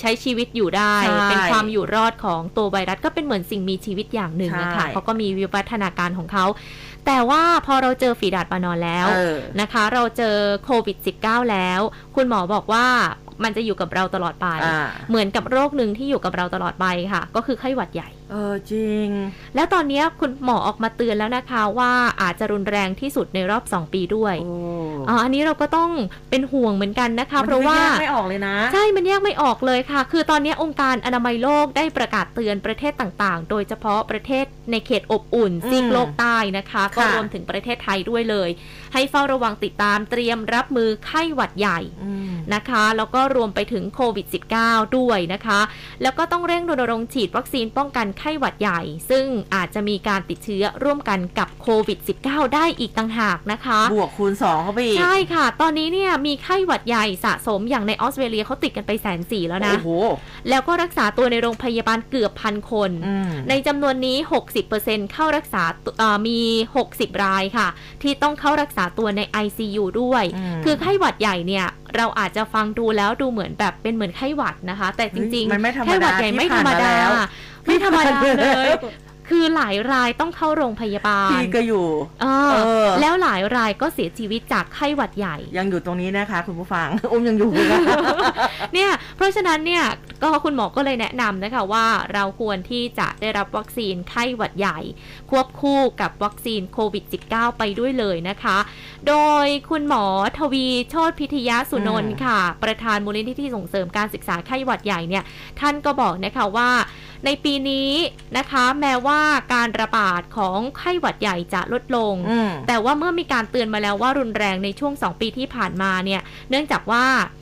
ใช้ชีวิตอยู่ได้ใช่เป็นความอยู่รอดของตัวไวรัสก็เป็นเหมือนสิ่งมีชีวิตอย่างหนึ่งนะคะใช่เขาก็มีวิวัฒนาการของเขาแต่ว่าพอเราเจอฝีดาดปานอนแล้วเออนะคะ เราเจอโควิด -19 แล้ว คุณหมอบอกว่ามันจะอยู่กับเราตลอดไปอ่าเหมือนกับโรคหนึ่งที่อยู่กับเราตลอดไปค่ะ ก็คือไข้หวัดใหญ่ เออจริง แล้วตอนนี้คุณหมอออกมาเตือนแล้วนะคะว่าอาจจะรุนแรงที่สุดในรอบ 2 ปีด้วยโอ้อ๋ออันนี้เราก็ต้องเป็นห่วงเหมือนกันนะคะ เพราะว่ามันแยกไม่ออกเลยนะ ใช่มันแยกไม่ออกเลยค่ะ คือตอนนี้องค์การอนามัยโลกได้ประกาศเตือนประเทศต่างๆ โดยเฉพาะประเทศในเขตอบอุ่นอืมซีกโลกใต้นะคะ ก็ค่ะรวมถึงประเทศไทยด้วยเลย ให้เฝ้าระวังติดตามเตรียมรับมือไข้หวัดใหญ่อืมนะคะแล้วก็รวมไปถึงโควิด -19 ด้วยนะคะ แล้วก็ต้องเร่งรณรงค์ฉีดวัคซีนป้องกันไข้หวัดใหญ่ ซึ่งอาจจะมีการติดเชื้อร่วมกันกับโควิด -19 ได้อีกต่างหากนะคะ บวกคูณสองเข้าไปอีก ใช่ค่ะ ตอนนี้เนี่ยมีไข้หวัดใหญ่สะสมอย่างในออสเตรเลียเขาติดกันไปแสนสี่แล้วนะ โอ้โห แล้วก็รักษาตัวในโรงพยาบาลเกือบพันคนอืมในจำนวนนี้ 60%เข้ารักษาตัวเอ่อมี 60 รายค่ะ ที่ต้องเข้ารักษาตัวใน ICU ด้วยอืมคือไข้หวัดใหญ่เนี่ย เราอาจจะฟังดูแล้วดูเหมือนแบบเป็นเหมือนไข้หวัดนะคะ แต่จริงมันไม่ธรรมดาไข้หวัดใหญ่ไม่ธรรมดาที่ผ่านมาแล้วไม่ธรรมดาที่ผ่านมาเลแล้วยคือหลายรายต้องเข้าโรงพยาบาลพี่ก็อยู่เออเออแล้วหลายรายก็เสียชีวิตจากไข้หวัดใหญ่ ยังอยู่ตรงนี้นะคะ คุณผู้ฟังอุ้มยังอยู่นะเนี่ย เพราะฉะนั้นเนี่ย ก็คุณหมอก็เลยแนะนำนะคะว่าเราควรที่จะได้รับวัคซีนไข้หวัดใหญ่ ควบคู่กับวัคซีนโควิด -19 ไปด้วยเลยนะคะ โดยคุณหมอทวีโชติพิทยาสุนนท์ค่ะ ประธานมูลนิธิส่งเสริมการศึกษาไข้หวัดใหญ่เนี่ยท่านก็บอกนะคะว่าในปีนี้นะคะแม้ว่าการระบาดของไข้หวัดใหญ่จะลดลงอืมแต่ว่าเมื่อมีการเตือนมาแล้วว่ารุนแรงในช่วง 2 ปีที่ผ่านมาเนี่ยเนื่องจากว่าเอ่อ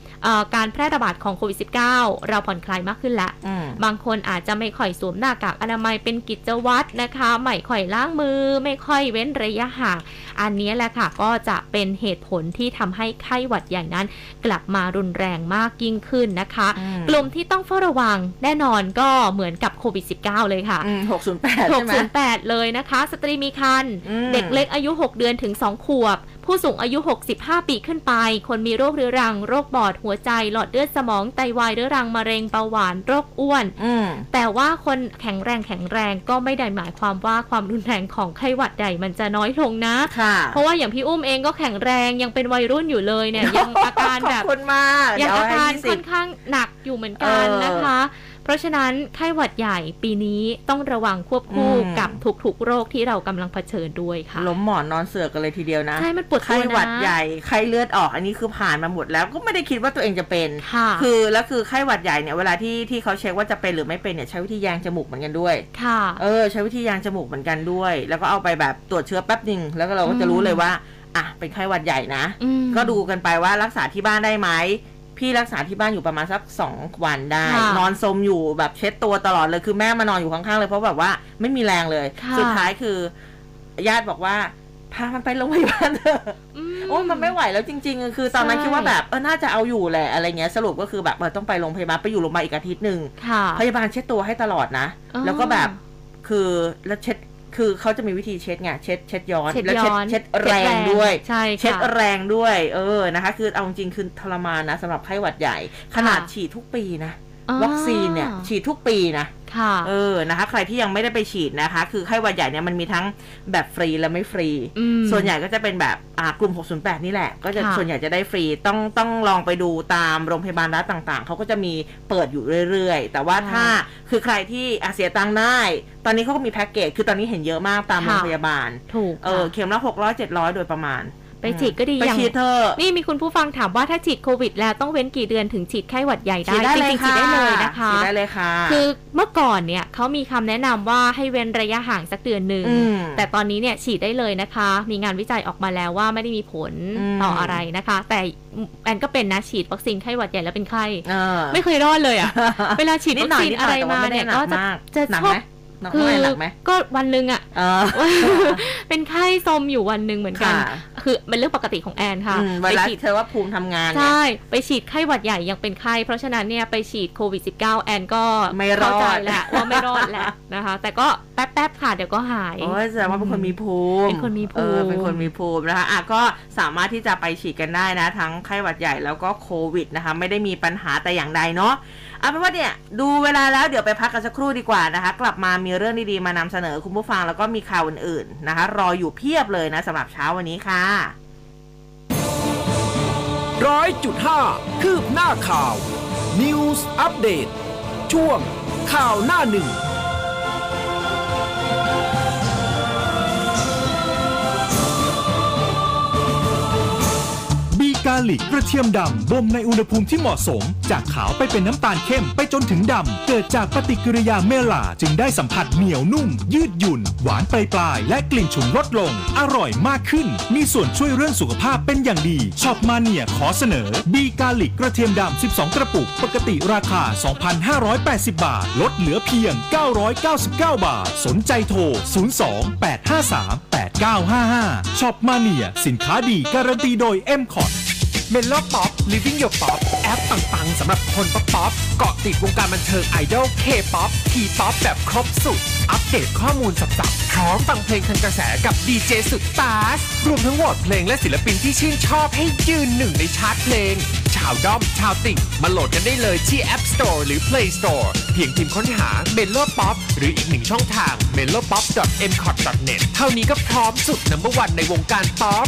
การแพร่ระบาดของโควิด -19 เราผ่อนคลายมากขึ้นแล้วอืมบางคนอาจจะไม่ค่อยสวมหน้ากากอนามัยเป็นกิจวัตรนะคะไม่ค่อยล้างมือ ไม่ค่อยเว้นระยะห่าง อันนี้แหละค่ะก็จะเป็นเหตุผลที่ทำให้ไข้หวัดใหญ่นั้น กลับมารุนแรงมากยิ่งขึ้นนะคะอืมกลุ่มที่ต้องเฝ้าระวังแน่นอนก็เหมือนกับโควิด -19 เลยค่ะอืมหกศูนย์แปดใช่ไหม608 เลยนะคะ สตรีมีครรภ์อืมเด็กเล็กอายุ 6 เดือนถึง 2 ขวบผู้สูงอายุ 65 ปีขึ้นไป คนมีโรคเรื้อรัง โรคปอดหัวใจ หลอดเลือดสมองไตวายเรื้อรังมะเร็งเบาหวานโรคอ้วนอืมแต่ว่าคนแข็งแรงแข็งแรงก็ไม่ได้หมายความว่าความรุนแรงของไข้หวัดใหญ่มันจะน้อยลงนะค่ะเพราะว่าอย่างพี่อุ้มเองก็แข็งแรงยังเป็นวัยรุ่นอยู่เลยเนี่ยยังอาการแบบขอบคุณมากยังเดี๋วอาให้การยี่สิค่บอนข้างหนักอยู่เหมือนกันเออนะคะ เพราะฉะนั้นไข้หวัดใหญ่ปีนี้ต้องระวังควบคู่อืมกับทุกๆโรคที่เรากำลังเผชิญด้วยค่ะล้มหมอนนอนเสือกกันเลยทีเดียวนะใช่มันปวดตัวไข้หวัดนะใหญ่ไข้เลือดออกอันนี้คือผ่านมาหมดแล้วก็ไม่ได้คิดว่าตัวเองจะเป็นค่ะคือแล้วคือไข้หวัดใหญ่เนี่ยเวลาที่ที่เขาเช็คว่าจะเป็นหรือไม่เป็นเนี่ยใช้วิธีแยงจมูกเหมือนกันด้วยค่ะเออใช้วิธียางจมูกเหมือนกันด้วย แล้วก็เอาไปแบบตรวจเชื้อแป๊บหนึ่งแล้วก็เราก็จะรู้เลยว่าอะเป็นไข้หวัดใหญ่นะอืมก็ดูกันไปว่ารักษาที่บ้านได้ไหม พี่รักษาที่บ้านอยู่ประมาณสักสองวันได้ ค่ะนอนสมอยู่แบบเช็ดตัวตลอดเลยคือแม่มานอนอยู่ข้างๆเลยเพราะแบบว่าไม่มีแรงเลย ค่ะ สุดท้ายคือ ญาติบอกว่าพามันไปโรงพยาบาลเถอะอืมโอ้มันไม่ไหวแล้วจริง ๆ คือตอนนั้นใช่ คิดว่าแบบเออน่าจะเอาอยู่แหละอะไรเงี้ยสรุปก็คือแบบเออต้องไปโรงพยาบาลไปอยู่โรงพยาบาลอีกอาทิตย์หนึ่งค่ะ พยาบาลเช็ดตัวให้ตลอดนะ อ๋อ แล้วก็แบบคือแล้วเช็ด คือเขาจะมีวิธีเช็ดไงเช็ดเช็ดย้อนเช็ดแล้วย้เช็ดอนเช็ดแรงด้วยใช่ค่ะเช็ดแรงด้วย เออนะคะ คือเอาจริงๆคือทรมานนะสำหรับไข้หวัดใหญ่ ขนาดค่ะฉีดทุกปีนะอ๋อ วัคซีนเนี่ยฉีดทุกปีนะค่ะเออนะคะ ใครที่ยังไม่ได้ไปฉีดนะคะ คือไข้หวัดใหญ่เนี่ยมันมีทั้งแบบฟรีและไม่ฟรีอืมส่วนใหญ่ก็จะเป็นแบบอ่ากลุ่ม 608 นี่แหละ ก็จะค่ะส่วนใหญ่จะได้ฟรีต้องต้องลองไปดูตามโรงพยาบาลรัฐต่างๆ เขาก็จะมีเปิดอยู่เรื่อยๆ แต่ว่าถ้าคือใครที่อาเสียตังค์ได้ ตอนนี้เขาก็มีแพ็กเกจคือตอนนี้เห็นเยอะมากตามโรงพยาบาล ถูกเออค่ะเข็มละ600 700 โดยประมาณ ไปฉีดก็ดีไปอย่างฉีดเถอะนี่มีคุณผู้ฟังถามว่าถ้าฉีดโควิด แล้วต้องเว้นกี่เดือนถึงฉีดไข้หวัดใหญ่ได้ฉีดได้จเลยริงๆฉีดค่ะได้เลยนะคะฉีดได้เลยค่ะ คือเมื่อก่อนเนี่ยเขามีคำแนะนำว่าให้เว้นระยะห่างสักเดือนหนึ่งอืมแต่ตอนนี้เนี่ยฉีดได้เลยนะคะ มีงานวิจัยออกมาแล้วว่าไม่ได้มีผลอืมต่ออะไรนะคะ แต่แอนก็เป็นนะฉีดวัคซีนไข้หวัดใหญ่แล้วเป็นไข้เออไม่เคยรอดเลยอะเวลาฉีดนิวัดคหน่อยซีนนิดหอะน่ไรอยแต่ว่ามาไม่ได้เนี่ยหนัก็กจะมากจะหนักชอบไหมหนักคืเท่าอไหร่หนักไหมก็วันหนึ่งอะเออเป็นไข้ซมอยู่วันหนึ่งเหมือนกันค่ะคือเป็นเรื่องปกติของแอนค่ะอืมไวไปรัสฉีดเธอว่าภูมิทำงานเนี่ยใช่ไปฉีดไข้หวัดใหญ่ยังเป็นไข้เพราะฉะนั้นเนี่ยไปฉีดโควิด -19 แอนก็ไม่รอดเข้าใจแหละว่าไม่รอดแหละนะคะ แต่ก็แป๊บๆค่ะเดี๋ยวก็หายโอ้ยแสดงว่าเป็นคนมีภูมิเป็นคนมีภูมิเออเป็นคนมีภูมินะคะอะก็สามารถที่จะไปฉีดกันได้นะ ทั้งไข้หวัดใหญ่แล้วก็โควิดนะคะ ไม่ได้มีปัญหาแต่อย่างใดเนาะ เอาเป็นว่าเนี่ยดูเวลาแล้วเดี๋ยวไปพักกันสักครู่ดีกว่านะคะ กลับมามีเรื่องดีๆ มานำเสนอคุณผู้ฟังแล้วก็มีข่าวอื่นๆนะคะ รออยู่เพียบเลยนะสำหรับเช้าวันนี้ค่ะร้อยจุดห้าคืบหน้าข่าว News Update ช่วงข่าวหน้าหนึ่ง กาลิกกระเทียมดำบ่มในอุณหภูมิที่เหมาะสม จากขาวไปเป็นน้ำตาลเข้มไปจนถึงดำ เกิดจากปฏิกิริยาเมลาจึงได้สัมผัสเหนียวนุ่ม ยืดหยุ่น หวานปลายปลายและกลิ่นฉุนลดลง อร่อยมากขึ้น มีส่วนช่วยเรื่องสุขภาพเป็นอย่างดี Shop Mania ขอเสนอบีกาลิกกระเทียมดำ 12 กระปุก ปกติราคา 2,580 บาท ลดเหลือเพียง 999 บาท สนใจโทร 02 853 8955 Shop Mania สินค้าดีการันตีโดย m c o t Mellow Pop Living Your Pop แอปปังๆสำหรับคนป๊อปป๊อปเกาะติดวงการบันเทิงไอดอล K-pop T-pop แบบครบสุด อัปเดตข้อมูลสับๆพร้อมฟังเพลงทันกระแสกับดีเจสุดต๊าช รวมทั้งโหวตเพลงและศิลปินที่ชื่นชอบให้ยืนหนึ่งในชาร์ตเพลง ชาวด้อมชาวติ่งมาโหลดกันได้เลยที่ App Store หรือ Play Store เพียงพิมพ์ค้นหา m e l o Pop หรืออีกหนึ่งช่องทาง m e l o p o p m c o t n e t เท่านี้ก็พร้อมสุด number one ในวงการป๊อป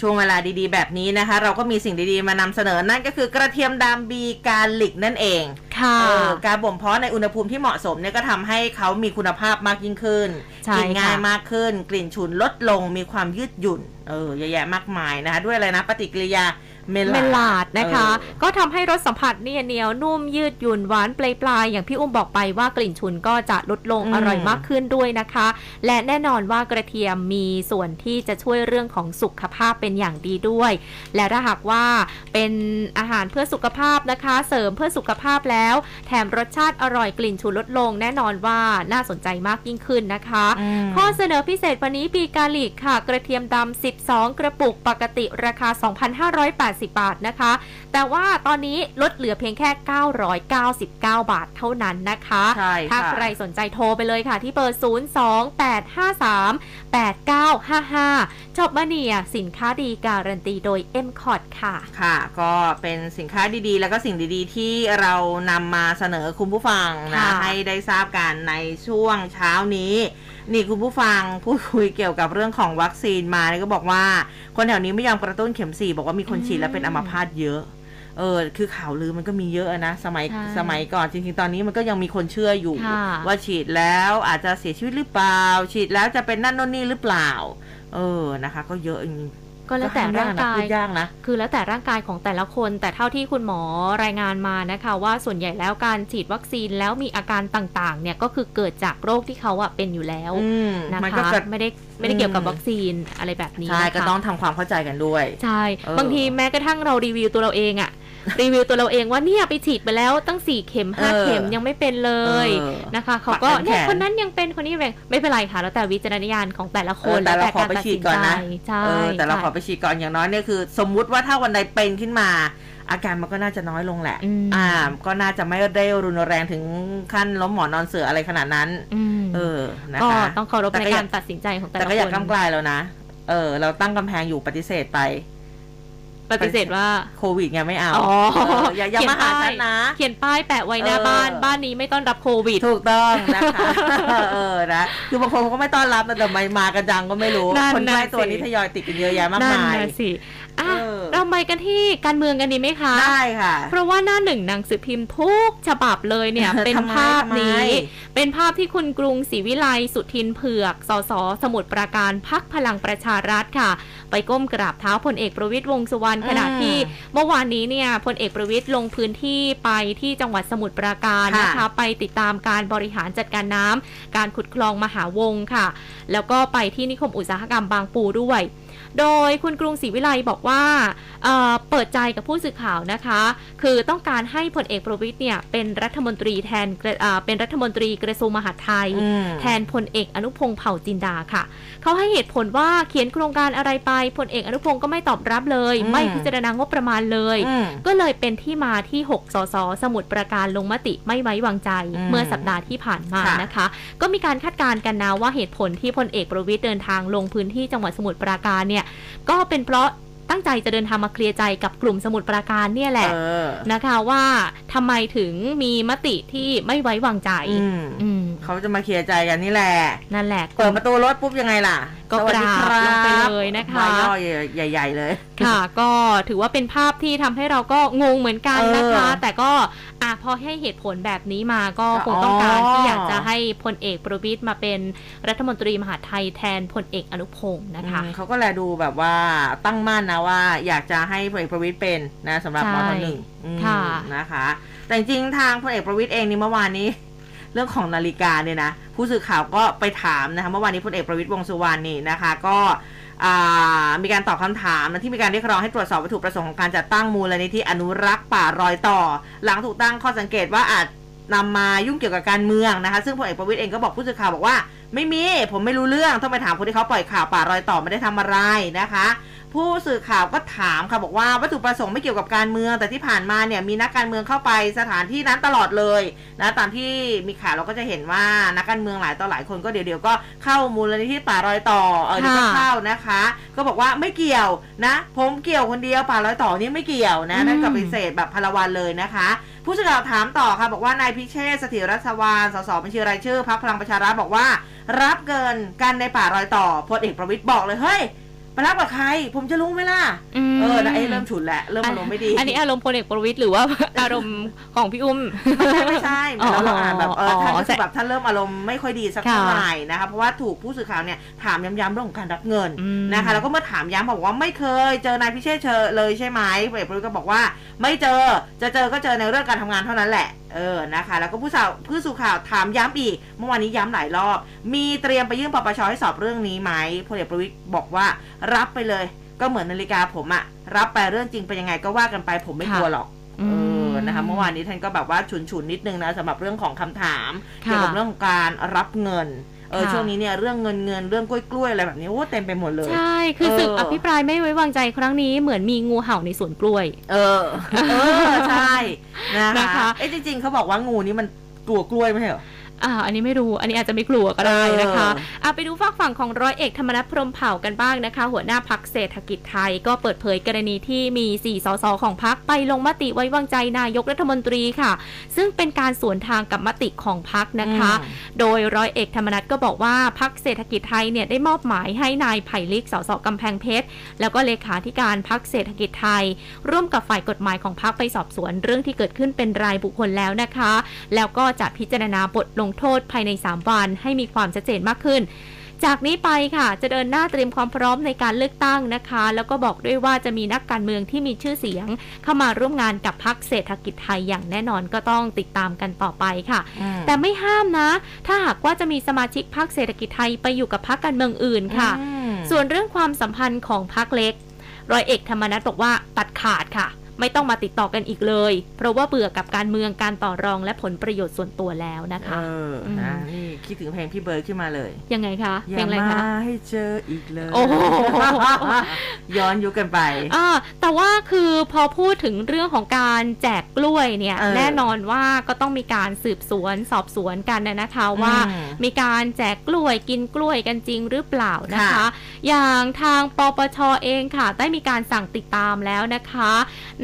ช่วงเวลาดีๆ แบบนี้นะคะ เราก็มีสิ่งดีๆมานำเสนอนั่นก็คือกระเทียมดำบีกาลิกนั่นเองค่ะเออการบ่มเพาะในอุณหภูมิที่เหมาะสมเนี่ยก็ทำให้เขามีคุณภาพมากยิ่งขึ้นใช่กิง่ายค่ะมากขึ้น กลิ่นฉุนลดลงมีความยืดหยุ่นเออเยอะแยะมากมายนะคะ ด้วยอะไรนะปฏิกิริยา เมลาเมดลาดนะคะเออก็ทำให้รสสัมผัสเนี่ยเหนียวนุ่มยืดหยุ่นหวานปลายๆอย่างพี่อุ้มบอกไปว่ากลิ่นฉุนก็จะลดลงอืมอร่อยมากขึ้นด้วยนะคะ และแน่นอนว่ากระเทียมมีส่วนที่จะช่วยเรื่องของสุขภาพเป็นอย่างดีด้วย และถ้าหากว่าเป็นอาหารเพื่อสุขภาพนะคะ เสริมเพื่อสุขภาพแล้ว แถมรสชาติอร่อยกลิ่นฉุนลดลง แน่นอนว่าน่าสนใจมากยิ่งขึ้นนะคะอืมข้อเสนอพิเศษวันนี้ปีกาลิกค่ะ กระเทียมดำ12 กระปุกปกติราคา 2,580บาทนะคะ แต่ว่าตอนนี้ลดเหลือเพียงแค่ 999 บาทเท่านั้นนะคะใช่ถ้าค่ะใครสนใจโทรไปเลยค่ะที่เบอร์ 02853 8955จบมาเนียสินค้าดีการันตีโดย m c o t ค่ะ ค่ะ ก็เป็นสินค้าดีๆ แล้วก็สิ่งดีๆ ที่เรานำมาเสนอคุณผู้ฟังนะค่ะให้ได้ทราบกันในช่วงเช้านี้ นี่คุณผู้ฟังพูดคุยเกี่ยวกับเรื่องของวัคซีนมาเนี่ยก็บอกว่า คนแถวนี้ไม่ยอมกระตุ้นเข็มสี่บอกว่ามีคนฉีดแล้วเป็นอัมพาตเยอะเออคือข่าวลือมันก็มีเยอะนะสมัยใช่สมัยก่อนจริงๆ ตอนนี้มันก็ยังมีคนเชื่ออยู่ค่ะว่าฉีดแล้วอาจจะเสียชีวิตหรือเปล่า ฉีดแล้วจะเป็นนั่นโน่นนี่หรือเปล่า เออนะคะ ก็เยอะจริงๆ ก็แล้วแต่ร่างกายพูดยากนะคือแล้วแต่ร่างกายของแต่ละคน แต่เท่าที่คุณหมอรายงานมานะคะ ว่าส่วนใหญ่แล้วการฉีดวัคซีนแล้วมีอาการต่างๆ เนี่ยก็คือเกิดจากโรคที่เขาอะเป็นอยู่แล้วอืมนะมันก็คะเกิดไม่ได้ไม่ได้เกี่ยวกับอืมวัคซีนอะไรแบบนี้ใช่นะคะก็ต้องทำความเข้าใจกันด้วย ใช่เออบางทีแม้กระทั่งเรารีวิวตัวเราเองอะ รีวิวตัวเราเองว่าเนี่ยไปฉีดไปแล้วตั้งสี่เข็มห้าเออเข็มยังไม่เป็นเลยเออนะคะเขาก็ปักแขนเนี่ยคนนั้นยังเป็นคนนี้ยังไม่เป็นไรค่ะ แล้วแต่วิจารณญาณของแต่ละคเอนอแต่เราขอไปตัดฉีสิดก่อนนะใจใช่เออแต่เราขอค่ะไปฉีดก่อนอย่างน้อยเนี่ยคือ สมมุติว่าถ้าวันใดเป็นขึ้นมาอาการมันก็น่าจะน้อยลงแหละอืมอ่า ก็น่าจะไม่ได้รุนแรงถึงขั้นล้มหมอนนอนเสืออะไรขนาดนั้นอืมเออ นะก็คะ ต้องเคารพแต่ในก็อการยากตัดสินใจของแต่แต่ละก็อยากคนกำกลายแล้วนะ เออ เราตั้งกำแพงอยู่ปฏิเสธไป ปฏิเสธว่าโควิดไงไม่เอาอ๋อเอออย่าอย่าเขียนมาหาป้ายฉันนะ เขียนป้ายแปะไว้หน้าเออบ้านบ้านนี้ไม่ต้อนรับโควิด ถูกต้องนะคะเออนะคือบางคนเขาก็ไม่ต้อนรับนะแต่ไม่มากันจังก็ไม่รู้นั่นคนใกล้น่ะตัวสินี้ทยอยติดกันเยอะแยะมากนั่นมายนะสิ อะเออเราไปกันที่การเมืองกันดีไหมคะได้ค่ะ เพราะว่าหน้าหนึ่งหนังสือพิมพ์ทุกฉบับเลยเนี่ยเป็นทำไมภาพนี้ทำไมเป็นภาพที่คุณกรุงศรีวิไลสุทินเผือกสสสมุทรปราการพักพลังประชารัฐค่ะ ไปก้มกราบเท้าพลเอกประวิตยวงษ์สุวรรณขณะที่เมื่อวานนี้เนี่ยพลเอกประวิตยลงพื้นที่ไปที่จังหวัดสมุทรปราการค่ะนะคะไปติดตามการบริหารจัดการน้ำการขุดคลองมหาวงค่ะ แล้วก็ไปที่นิคมอุตสาหกรรมบางปูด้วย โดยคุณกรุงศรีวิไลบอกว่าเอ่อเปิดใจกับผู้สื่อข่าวนะคะ คือต้องการให้พลเอกประวิตยเนี่ยเป็นรัฐมนตรีแทนกระอ่าเป็นรัฐมนตรีกระทรวงมหาดไทยอืมแทนพลเอกอนุพงศ์เผ่าจินดาค่ะ เขาให้เหตุผลว่าเขียนโครงการอะไรไปพลเอกอนุพงศ์ก็ไม่ตอบรับเลยอืมไม่พิจารณางบประมาณเลยอืมก็เลยเป็นที่มาที่6สสสมุทรปราการลงมติไม่ไว้วางใจอืมเมื่อสัปดาห์ที่ผ่านมาค่ะนะคะ ก็มีการคาดการณ์กันนะว่าเหตุผลที่พลเอกประวิตยเดินทางลงพื้นที่จังหวัดสมุทรปราการเนี่ยก็เป็นเพราะ ตั้งใจจะเดินทางมาเคลียร์ใจกับกลุ่มสมุทรปราการเนี่ยแหละเออนะคะว่าทำไมถึงมีมติที่ไม่ไว้วางใจอืมอืมเขาจะมาเคลียร์ใจกันนี่แหละ นั่นแหละเปิดประตูรถปุ๊บยังไงล่ะ ก็สวัสดีกราบลงไปเลยนะคะใบย่อใหญ่ ๆ เลย ค่ะ ก็ถือว่าเป็นภาพที่ทำให้เราก็งงเหมือนกันนะคะเออแต่ก็อะพอให้เหตุผลแบบนี้มาก็อ๋อคงต้องการที่อยากจะให้พลเอกประวิตยมาเป็นรัฐมนตรีมหาดไทยแทนพลเอกอนุพงศ์นะคะอืมเขาก็แลดูแบบว่าตั้งมั่นนะว่าอยากจะให้พลเอกประวิตยเป็นนะสำหรับใช่มทหนึ่งอืมค่ะนะคะ แต่จริงๆทางพลเอกประวิตยเองนี่เมื่อวานนี้ เรื่องของนาฬิกาเนี่ยนะผู้สื่อข่าวก็ไปถามนะคะเมื่อวานนี้พลเอกประวิตยวงษ์สุวรรณนี่นะคะ ก็อ่ามีการตอบคำถามนะที่มีการเรียกร้องให้ตรวจสอบวัตถุประสงค์ของการจัดตั้งมูลนิธิอนุรักษ์ป่ารอยต่อ หลังถูกตั้งข้อสังเกตว่าอาจนำมายุ่งเกี่ยวกับการเมืองนะคะ ซึ่งพลเอกประวิตยเองก็บอกผู้สื่อข่าวบอกว่า ไม่มี ผมไม่รู้เรื่องต้องไปถามคนที่เขาปล่อยข่าวป่ารอยต่อไม่ได้ทำอะไรนะคะ ผู้สื่อข่าวก็ถามค่ะบอกว่าวัตถุประสงค์ไม่เกี่ยวกับการเมือง แต่ที่ผ่านมาเนี่ยมีนักการเมืองเข้าไปสถานที่นั้นตลอดเลยนะตามที่มีข่าวเราก็จะเห็นว่านักการเมืองหลายต่อหลายคนก็เดี๋ยวเดี๋ยวๆก็เข้ามูลนิธิป่ารอยต่อเออเดี๋ยวก็ค่ะเข้านะคะ ก็บอกว่าไม่เกี่ยวนะ ผมเกี่ยวคนเดียวป่ารอยต่อนี่ไม่เกี่ยวนะนั่นกับปฏิเสธแบบพลวันเลยนะคะ ผู้สื่อข่าวถามต่อค่ะบอกว่านายพิเชษฐ์เสถียรรัศวานสสบัญชีรายชื่อพรรคพลังประชารัฐบอกว่า รับเกินกันในป่ารอยต่อพลเอกประวิตยบอกเลยเฮ้ย ไปรับกับใคร ผมจะรู้ไหมล่ะมเออนะไอ้เริ่มฉุนแหละ เริ่มอารมณ์ไม่ดี อันนี้อารมณ์พลเอกประวิตยหรือว่าอารมณ์ของพี่อุ้ม ไม่ใช่ไม่ใช่เหมือนเราอ่านแบบเออท่านก็อ๋อคือแบบท่านเริ่มอารมณ์ไม่ค่อยดีสักค่ะเท่าไหร่นะคะ เพราะว่าถูกผู้สื่อข่าวเนี่ยถามย้ำๆเรื่องของการรับเงินอืมนะคะ แล้วก็เมื่อถามย้ำบอกว่าไม่เคยเจอนายพิเชษฐ์เชอเลยใช่ไหมพลเอกประวิตยก็บอกว่า ไม่เจอ จะเจอก็เจอในเรื่องการทำงานเท่านั้นแหละ เออนะคะ แล้วก็ผู้สื่อผู้สื่อข่าวถามย้ำอีก เมื่อวานนี้ย้ำหลายรอบ มีเตรียมไปยื่นปปชให้สอบเรื่องนี้ไหมพลเอกประวิตยบอกว่ารับไปเลย ก็เหมือนนาฬิกาผมอะรับไปเรื่องจริงเป็นยังไงก็ว่ากันไปผมไม่กลัวหรอกอืเอมอนะคะเมื่อวานนี้ท่านก็แบบว่าฉุนฉุนๆนิดนึงนะสำหรับเรื่องของคำถามค่ะเกี่ยวกับเรื่องของการรับเงิน เออค่ะช่วงนี้เนี่ยเรื่องเงินเงินเรื่องกล้วยกล้วยๆอะไรแบบนี้โอ้เต็มไปหมดเลย ใช่ คือศึกเอออภิปรายไม่ไว้วางใจครั้งนี้เหมือนมีงูเห่าในสวนกล้วย เออ เออ ใช่ นะนะคะคะ เอ้จริงๆเขาบอกว่างูนี่มันกลัวกล้วยไม่ใช่เหรอ อ่าอันนี้ไม่รู้ อันนี้อาจจะไม่กลัวก็ได้นะคะเอออะไปดูฝากฝั่งของร้อยเอกธรรมนัฐพรหมเผ่ากันบ้างนะคะ หัวหน้าพักเศรษฐกิจไทย ก็เปิดเผยกรณีที่มี 4 สสของพักไปลงมติไว้วางใจนายกรัฐมนตรีค่ะ ซึ่งเป็นการสวนทางกับมติของพักนะคะอืมโดยร้อยเอกธรรมนัฐก็บอกว่าพักเศรษฐกิจไทยเนี่ยได้มอบหมายให้นายไผ่ลิกสสกำแพงเพชรแล้วก็เลขาธิการพักเศรษฐกิจไทย ร่วมกับฝ่ายกฎหมายของพักไปสอบสวนเรื่องที่เกิดขึ้นเป็นรายบุคคลแล้วนะคะ แล้วก็จะพิจารณาบทลงโทษภายใน 3 วัน ให้มีความชัดเจนมากขึ้น จากนี้ไปค่ะ จะเดินหน้าเตรียมความพร้อมในการเลือกตั้งนะคะ แล้วก็บอกด้วยว่าจะมีนักการเมืองที่มีชื่อเสียง เข้ามาร่วมงานกับพักเศรษฐกิจไทยอย่างแน่นอนก็ต้องติดตามกันต่อไปค่ะอืมแต่ไม่ห้ามนะ ถ้าหากว่าจะมีสมาชิกพรรคเศรษฐกิจไทยไปอยู่กับพรรคการเมืองอื่นค่ะอืมส่วนเรื่องความสัมพันธ์ของพรรคเล็กร้อยเอกธรรมนัฐบอกว่าตัดขาดค่ะ ไม่ต้องมาติดต่อกันอีกเลย เพราะว่าเบื่อกับการเมืองการต่อรองและผลประโยชน์ส่วนตัวแล้วนะเอคะอนะนี่คิดถึงเพลงพี่เบิร์ดขึ้นมาเลย ยังไงคะอเพลย่างอะไรมาคะให้เจออีกเลย โอ้โหย้อนยุคกันไปอ่าแต่ว่าคือพอพูดถึงเรื่องของการแจกกล้วยเนี่ยเออแน่นอนว่าก็ต้องมีการสืบสวนสอบสวนกันนะนะคะว่าอืมมีการแจกกล้วยกินกล้วยกันจริงหรือเปล่านะคะค่ะอย่างทางปปชเองค่ะ ได้มีการสั่งติดตามแล้วนะคะ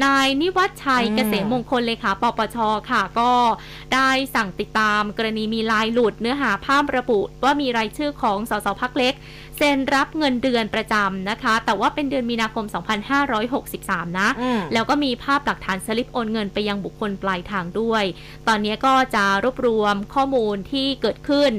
นายนิวัฒชัยอืมเกษมมงคลเลขาปปชค่ะ ก็ได้สั่งติดตามกรณีมีลายหลุดเนื้อหาภาพระบุว่ามีรายชื่อของสสพักเล็ก เซ็นรับเงินเดือนประจำนะคะ แต่ว่าเป็นเดือนมีนาคม 2563 นะอืมแล้วก็มีภาพหลักฐานสลิปโอนเงินไปยังบุคคลปลายทางด้วย ตอนนี้ก็จะรวบรวมข้อมูลที่เกิดขึ้น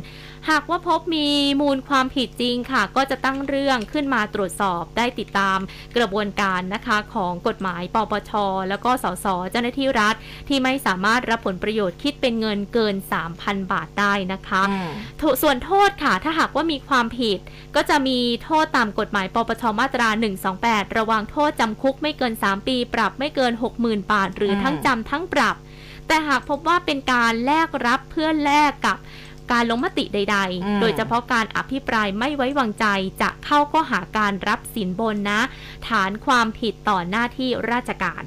หากว่าพบมีมูลความผิดจริงค่ะ ก็จะตั้งเรื่องขึ้นมาตรวจสอบได้ติดตามกระบวนการนะคะของกฎหมายปปช แล้วก็สสเจ้าหน้าที่รัฐ ที่ไม่สามารถรับผลประโยชน์คิดเป็นเงินเกิน 3,000 บาทได้นะคะอืมโทส่วนโทษค่ะ ถ้าหากว่ามีความผิดก็จะมีโทษตามกฎหมายปปชมาตรา 128 ระวังโทษจำคุกไม่เกิน 3 ปี ปรับไม่เกิน 60,000 บาท หรืออมทั้งจำทั้งปรับ แต่หากพบว่าเป็นการแลกรับเพื่อแลกกับการลงมติใดอืมๆโดยเฉพาะการอภิปรายไม่ไว้วางใจจะเข้าข้อหาการรับสินบนนะ ฐานความผิดต่อหน้าที่ราชการ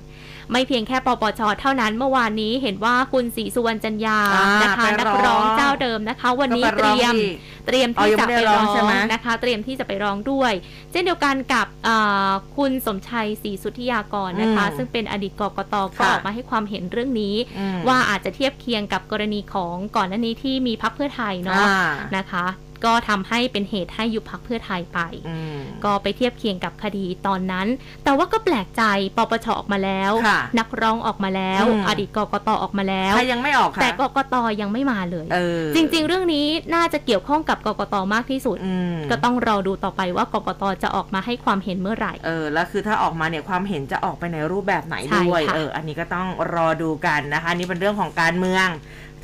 ไม่เพียงแค่ปปชเท่านั้นเมื่อวานนี้เห็นว่าคุณศรีสุวรรณจันยาอ่านนะคะไปนักร้ร้อองงเจ้าเดิมนะคะ วันนี้ก็ไปเตร้องรียมอีกเตรียมอ๋อที่ยังจะไม่ไปได้ร้ร้อองงใช่ไหมนะคะ เตรียมที่จะไปร้องด้วย เช่นเดียวกันกับอ่าคุณสมชัยศรีสุทธิยากรนะคะอืมซึ่งเป็นอดีตกกตก็ค่ะออกมาให้ความเห็นเรื่องนี้อืมว่าอาจจะเทียบเคียงกับกรณีของก่อนหน้านี้ที่มีพักเพื่อไทยเนาะอ่านะคะ ก็ทำให้เป็นเหตุให้ยุบพักเพื่อไทยไปอืมก็ไปเทียบเคียงกับคดีตอนนั้น แต่ว่าก็แปลกใจปปชออกมาแล้วค่ะนักร้องออกมาแล้วอืมอดีตกกตออกมาแล้วใครยังไม่ออกค่ะแต่กกตยังไม่มาเลยเออจริง ๆ เรื่องนี้น่าจะเกี่ยวข้องกับกกตมากที่สุดอืมก็ต้องรอดูต่อไปว่ากกตจะออกมาให้ความเห็นเมื่อไหร่เออแล้วคือถ้าออกมาเนี่ยความเห็นจะออกไปในรูปแบบไหนใช่ด้วยค่ะเอออันนี้ก็ต้องรอดูกันนะคะอันนี่เป็นเรื่องของการเมือง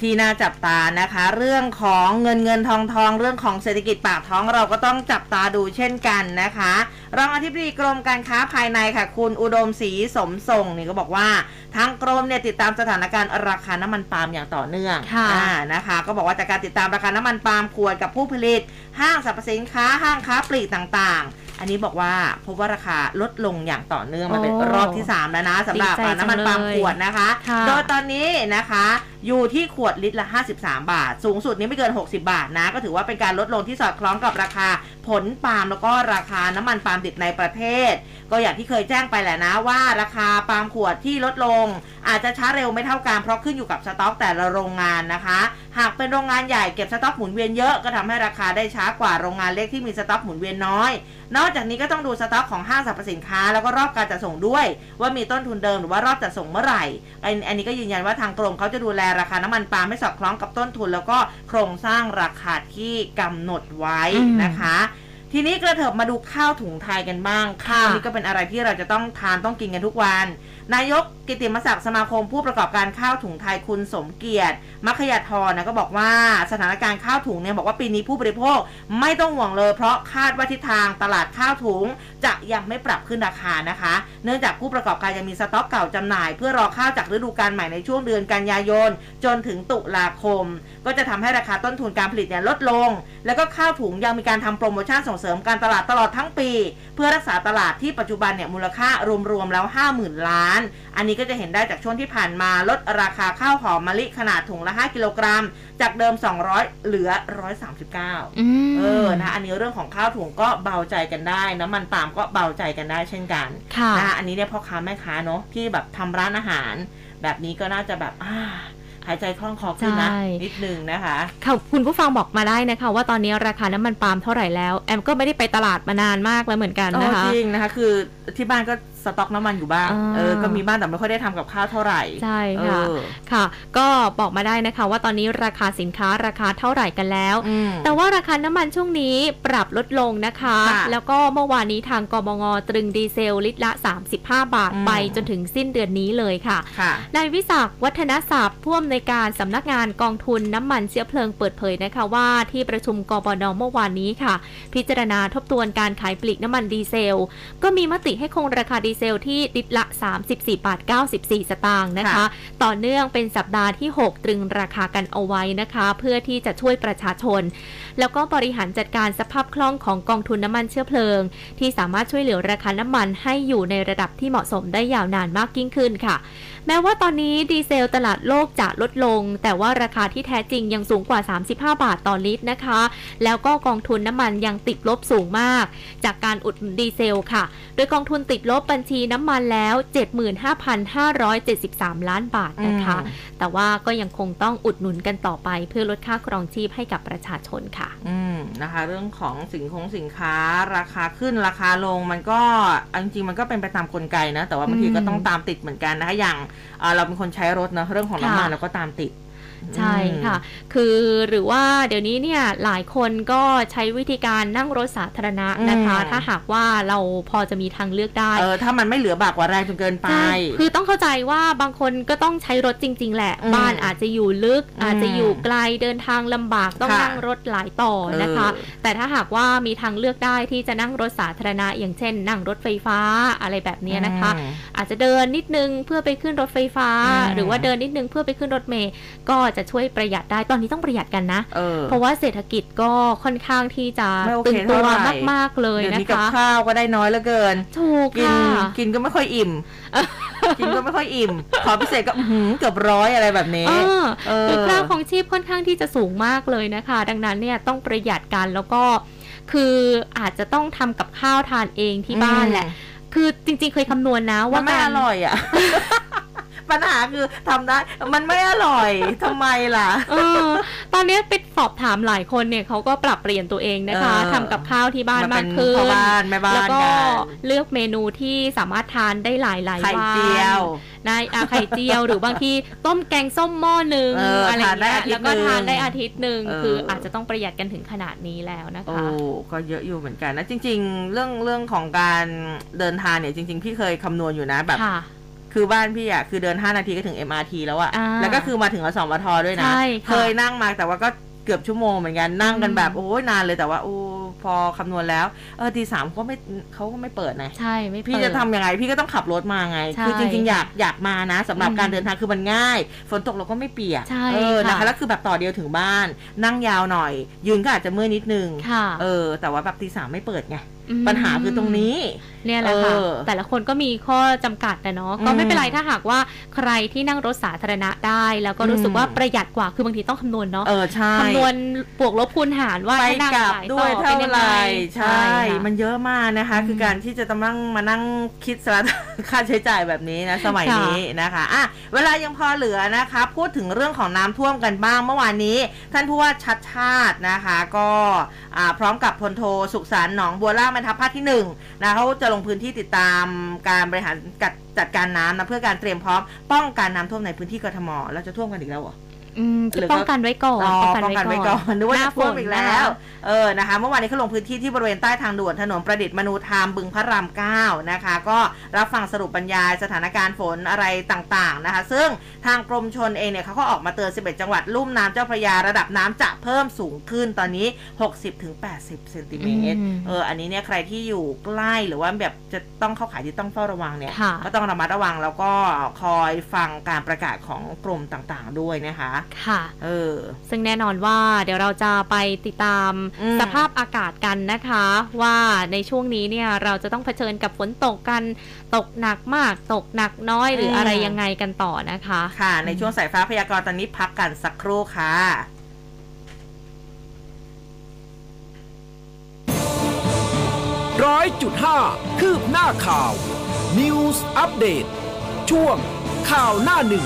ที่น่าจับตานะคะ เรื่องของเงินเงินทองทองเรื่องของเศรษฐกิจปากท้องเราก็ต้องจับตาดูเช่นกันนะคะรองอธิบดีกรมการค้าภายในค่ะ คุณอุดมศรีสมทรงนี่ก็บอกว่าทางกรมเนี่ยติดตามสถานการณ์ราคาน้ำมันปาล์มอย่างต่อเนื่องค่ะอ่านะคะ ก็บอกว่าจากการติดตามราคาน้ำมันปาล์มขวดกับผู้ผลิต ห้างสรรพสินค้าห้างค้าปลีกต่างๆ อันนี้บอกว่าพบว่าราคาลดลงอย่างต่อเนื่องมาเป็นโอ้รอบที่ 3 แล้วนะสำหรับดีใจจังน้ำมันปาล์มเลยขวดนะคะ ค่ะ โดยตอนนี้นะคะอยู่ที่ขวดลิตรละ 53 บาท สูงสุดนี้ไม่เกิน 60 บาทนะ ก็ถือว่าเป็นการลดลงที่สอดคล้องกับราคาผลปาล์มแล้วก็ราคาน้ำมันปาล์มดิบในประเทศ ก็อย่างที่เคยแจ้งไปแหละนะว่าราคาปาล์มขวดที่ลดลง อาจจะช้าเร็วไม่เท่ากันเพราะขึ้นอยู่กับสต็อกแต่ละโรงงานนะคะ หากเป็นโรงงานใหญ่เก็บสต็อกหมุนเวียนเยอะก็ทำให้ราคาได้ช้ากว่าโรงงานเล็กที่มีสต็อกหมุนเวียนน้อย นอกจากนี้ก็ต้องดูสต็อกของห้างสรรพสินค้า แล้วก็รอบการจัดส่งด้วย ว่ามีต้นทุนเดิมหรือว่ารอบจัดส่งเมื่อไหร่อันอันนี้ก็ยืนยันว่าทางกรมเขาจะดูแลราคาน้ำมันปาล์มให้สอดคล้องกับต้นทุน แล้วก็โครงสร้างราคาที่กำหนดไว้นะคะ ทีนี้กระเถิบมาดูข้าวถุงไทยกันบ้าง ข้าวนี่ก็เป็นอะไรที่เราจะต้องทานต้องกินกันทุกวัน นายกกิติมศักดิ์สมาคมผู้ประกอบการข้าวถุงไทยคุณสมเกียรติมัคยาธรนะก็บอกว่าสถานการณ์ข้าวถุงเนี่ยบอกว่าปีนี้ผู้บริโภคไม่ต้องห่วงเลย เพราะคาดว่าทิศทางตลาดข้าวถุงจะยังไม่ปรับขึ้นราคานะคะ เนื่องจากผู้ประกอบการยังมีสต็อกเก่าจำหน่าย เพื่อรอข้าวจากฤดูกาลใหม่ในช่วงเดือนกันยายน จนถึงตุลาคม ก็จะทำให้ราคาต้นทุนการผลิตเนี่ยลดลง แล้วก็ข้าวถุงยังมีการทำโปรโมชั่นส่งเสริมการตลาดตลอดทั้งปี เพื่อรักษาตลาดที่ปัจจุบันเนี่ยมูลค่ารวมๆแล้ว 50,000 ล้านอันนี้ก็จะเห็นได้จากช่วงที่ผ่านมาลดราคาข้าวหอมมะลิขนาดถุงละ 5 กิโลกรัม จากเดิม 200 เหลือ 139อืมเออนะอันนี้เรื่องของข้าวถุงก็เบาใจกันได้น้ำมันปาล์มก็เบาใจกันได้เช่นกันค่ะนะอันนี้เนี่ยพ่อค้าแม่ค้าเนาะที่แบบทำร้านอาหาร แบบนี้ก็น่าจะแบบอ่าหายใจคล่องคอขึ้นนะใช่นิดนึงนะคะค่ะคุณผู้ฟังบอกมาได้นะคะ ว่าตอนนี้ราคาน้ำมันปาล์มเท่าไหร่แล้ว แอมก็ไม่ได้ไปตลาดมานานมากแล้วเหมือนกันอ๋อนะคะจริงนะคะ คือที่บ้านก็ สต็อกน้ำมันอยู่บ้างอ่าเออ ก็มีบ้างแต่ไม่ค่อยได้ทำกับข้าวเท่าไหร่ ใช่ค่ะเออค่ะ ก็บอกมาได้นะคะ ว่าตอนนี้ราคาสินค้าราคาเท่าไหร่กันแล้วอืมแต่ว่าราคาน้ำมันช่วงนี้ปรับลดลงนะคะค่ะแล้วก็เมื่อวานนี้ทางกบงตรึงดีเซลลิตรละ 35 บาทอืมไปจนถึงสิ้นเดือนนี้เลยค่ะค่ะนายวิศักดิ์วัฒนศัพท์ผู้อำนวยการสำนักงานกองทุนน้ำมันเชื้อเพลิงเปิดเผยนะคะว่าที่ประชุมกบนเมื่อวานนี้ค่ะ พิจารณาทบทวนการขายปลีกน้ำมันดีเซล ก็มีมติให้คงราคาดีเซลที่ลิตรละ 34 บาท 94 สตางค์นะคะค่ะต่อเนื่องเป็นสัปดาห์ที่ 6 ตรึงราคากันเอาไว้นะคะ เพื่อที่จะช่วยประชาชน แล้วก็บริหารจัดการสภาพคล่องของกองทุนน้ำมันเชื้อเพลิง ที่สามารถช่วยเหลือราคาน้ำมันให้อยู่ในระดับที่เหมาะสมได้ยาวนานมากยิ่งขึ้นค่ะ แม้ว่าตอนนี้ดีเซลตลาดโลกจะลดลง แต่ว่าราคาที่แท้จริงยังสูงกว่า 35 บาทต่อลิตรนะคะ แล้วก็กองทุนน้ำมันยังติดลบสูงมาก จากการอุดหนุนดีเซลค่ะ โดยกองทุนติดลบบัญชีน้ำมันแล้ว 75,573 ล้านบาทนะคะอืมแต่ว่าก็ยังคงต้องอุดหนุนกันต่อไป เพื่อลดค่าครองชีพให้กับประชาชนค่ะ อืมนะคะ เรื่องของสินคงสินค้า ราคาขึ้นราคาลงมันก็เอาจริงๆมันก็เป็นไปตามกลไกนะ แต่ว่าบางทีอืมก็ต้องตามติดเหมือนกันนะคะอย่างเอ่อเราเป็นคนใช้รถเนอะเรื่องของน้ำมันค่ะเราก็ตามติด ใช่ค่ะ คือหรือว่าเดี๋ยวนี้เนี่ยหลายคนก็ใช้วิธีการนั่งรถสาธารณะนะคะอืมถ้าหากว่าเราพอจะมีทางเลือกได้ เออ ถ้ามันไม่เหลือบากกว่าแรงจนเกินไปใช่คือต้องเข้าใจว่าบางคนก็ต้องใช้รถจริง ๆ แหละอืมบ้านอาจจะอยู่ลึกอืมอาจจะอยู่ไกลเดินทางลำบากต้องค่ะนั่งรถหลายต่อนะคะเออแต่ถ้าหากว่ามีทางเลือกได้ที่จะนั่งรถสาธารณะ อย่างเช่น นั่งรถไฟฟ้าอะไรแบบเนี้ยนะคะอืมอาจจะเดินนิดนึงเพื่อไปขึ้นรถไฟฟ้าอืมหรือว่าเดินนิดนึงเพื่อไปขึ้นรถเมล์ก็จะช่วยประหยัดได้ตอนนี้ต้องประหยัดกันนะเออเพราะว่าเศรษฐกิจก็ค่อนข้างที่จะไม่โอเคตึงตัวเท่าไหร่มาก ๆ เลยเดี๋ยวนะนี้กับคะข้าวก็ได้น้อยเหลือเกินถูกกินค่ะกินก็ไม่ค่อยอิ่มกินก็ไม่ค่อยอิ่ม ขอพิเศษก็อื้อหือเกือบร้อยอะไรแบบนี้เออเออคือค่าของชีพค่อนข้างที่จะสูงมากเลยนะคะ ดังนั้นเนี่ยต้องประหยัดกันแล้วก็คืออาจจะต้องทำกับข้าวทานเองที่บ้านแหละ คือจริงๆเคยคำนวณนะมัว่านไม่การอร่อยอะ ปัญหาคือทำได้มันไม่อร่อยทำไมล่ะเออตอนนี้ไปสอบถามหลายคนเนี่ยเขาก็ปรับเปลี่ยนตัวเองนะคะเออทำกับข้าวที่บ้านมาเป็มานกขึ้นพ่อบ้านแม่บ้านแล้วก็กันเลือกเมนูที่สามารถทานได้หลายหลายๆไข่วันเจียวนะอะไข่เจียวหรือบางทีต้มแกงส้มหม้อหนึ่งเออออะไรอย่างเงี้ยทานได้อาทิตย์แล้วก็ทานหนึ่งได้อาทิตย์หนึ่งเออคืออาจจะต้องประหยัดกันถึงขนาดนี้แล้วนะโอ้คะก็เยอะอยู่เหมือนกันนะจริง ๆ เรื่องเรื่องของการเดินทางเนี่ยจริง ๆ พี่เคยคำนวณอยู่นะแบบ ค่ะคคือบ้านพี่อะคือเดิน 5 นาทีก็ถึง MRT แล้วอะอ่าแล้วก็คือมาถึงอสมทด้วยนะใช่ค่ะเคยนั่งมาแต่ว่าก็เกือบชั่วโมงเหมือนกันนั่งกันแบบโอ้ยนานเลยแต่ว่าโอ้พอคำนวณแล้วเออตีสามเขาไม่เขาก็ไม่เปิดนะใช่ไม่พี่เปิดจะทำยังไงพี่ก็ต้องขับรถมาไงใช่คือจริงๆ อยากอยากมานะสำหรับอืมการเดินทางคือมันง่าย ฝนตกเราก็ไม่เปียกใช่เออค่ะนะคะแล้วคือแบบต่อเดียวถึงบ้าน นั่งยาวหน่อย ยืนก็อาจจะเมื่อยนิดนึงค่ะเออ แต่ว่าแบบตีสามไม่เปิดไงม ปัญหาคือตรงนี้ เนี่ยแหละค่ะเออแต่ละคนก็มีข้อจำกัดนะเนาะก็อืไม่มเป็นไรถ้าหากว่าใครที่นั่งรถสาธารณะได้ แล้วก็รู้สึกอืมว่าประหยัดกว่าคือบางทีต้องคำนวณเนาะเออใช่คำนวณบวกลบคูณหารว่าไปถ้านั่งกลับหลายด้วยต่อเท่าป็นยังไหงร่ใช่ค่ะมันเยอะมากนะคะอืมคือการที่จะต้องนั่งมานั่งคิดสารค่าใช้จ่ายแบบนี้นะสมัยค่ะนี้นะคะอะเวลายังพอเหลือนะคะ พูดถึงเรื่องของน้ำท่วมกันบ้างเมื่อวานนี้ ท่านผู้ว่าชัดชาตินะคะ ก็อ่าพร้อมกับพลโทสุขสันต์หนองบัวล่าแม่ทัพภาคที่หนึ่งนะเขาจะลงพื้นที่ติดตามการบริหารจัดการน้ำนะเพื่อการเตรียมพร้อมป้องกันน้ำท่วมในพื้นที่กทมแล้วจะท่วมกันอีกแล้วเหรอ อืมจะหรือป้องกันไว้ก่อนอ๋อป้องกันไว้ก่อนนึกว่าหจะน้าฝท่วมนอีกแล้ว เออนะคะ เมื่อวานนี้เขาลงพื้นที่ที่บริเวณใต้ทางด่วนถนนประดิษฐ์มนูธรรมบึงพระรามเก้านะคะ ก็รับฟังสรุปบรรยายสถานการณ์ฝนอะไรต่างๆนะคะ ซึ่งทางกรมชนเองเนี่ยเขาก็ออกมาเตือน 11 จังหวัดลุ่มน้ำเจ้าพระยาระดับน้ำจะเพิ่มสูงขึ้นตอนนี้ 60-80เซนติเมตรอืมเอออันนี้เนี่ยใครที่อยู่ใกล้หรือว่าแบบจะต้องเข้าขายที่ต้องเฝ้าระวังเนี่ยค่ะก็ต้องระมัดระวังแล้วก็คอยฟังการประกาศของกรมต่างๆ ด้วยนะคะค่ะ เออ ซึ่งแน่นอนว่าเดี๋ยวเราจะไปติดตามอืมสภาพอากาศกันนะคะ ว่าในช่วงนี้เนี่ยเราจะต้องเผชิญกับฝนตกกันตกหนักมาก ตกหนักน้อยหรืออะไรยังไงกันต่อนะคะ ค่ะ ในช่วงสายฟ้าพยากรณ์ตอนนี้พักกันสักครู่ค่ะร้อยจุดห้าคืบหน้าข่าว News Update ช่วงข่าวหน้าหนึ่ง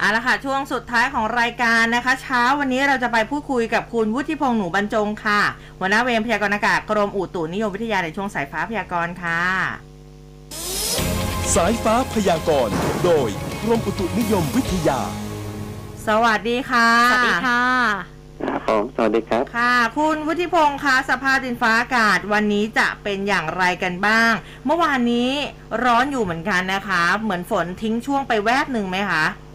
เอาละค่ะ ช่วงสุดท้ายของรายการนะคะ เช้าวันนี้เราจะไปพูดคุยกับคุณวุฒิพงษ์หนูบรรจงค่ะหัวหน้าเวรพยากรณ์อากาศกรมอุตุนิยมวิทยาในช่วงสายฟ้าพยากรณ์ค่ะ สายฟ้าพยากรณ์โดยกรมอุตุนิยมวิทยา สวัสดีค่ะ สวัสดีค่ะ ครับผมสวัสดีครับ ค่ะ คุณวุฒิพงษ์คะสภาพดินฟ้าอากาศวันนี้จะเป็นอย่างไรกันบ้าง เมื่อวานนี้ร้อนอยู่เหมือนกันนะคะ เหมือนฝนทิ้งช่วงไปแวบหนึ่งไหมคะครับ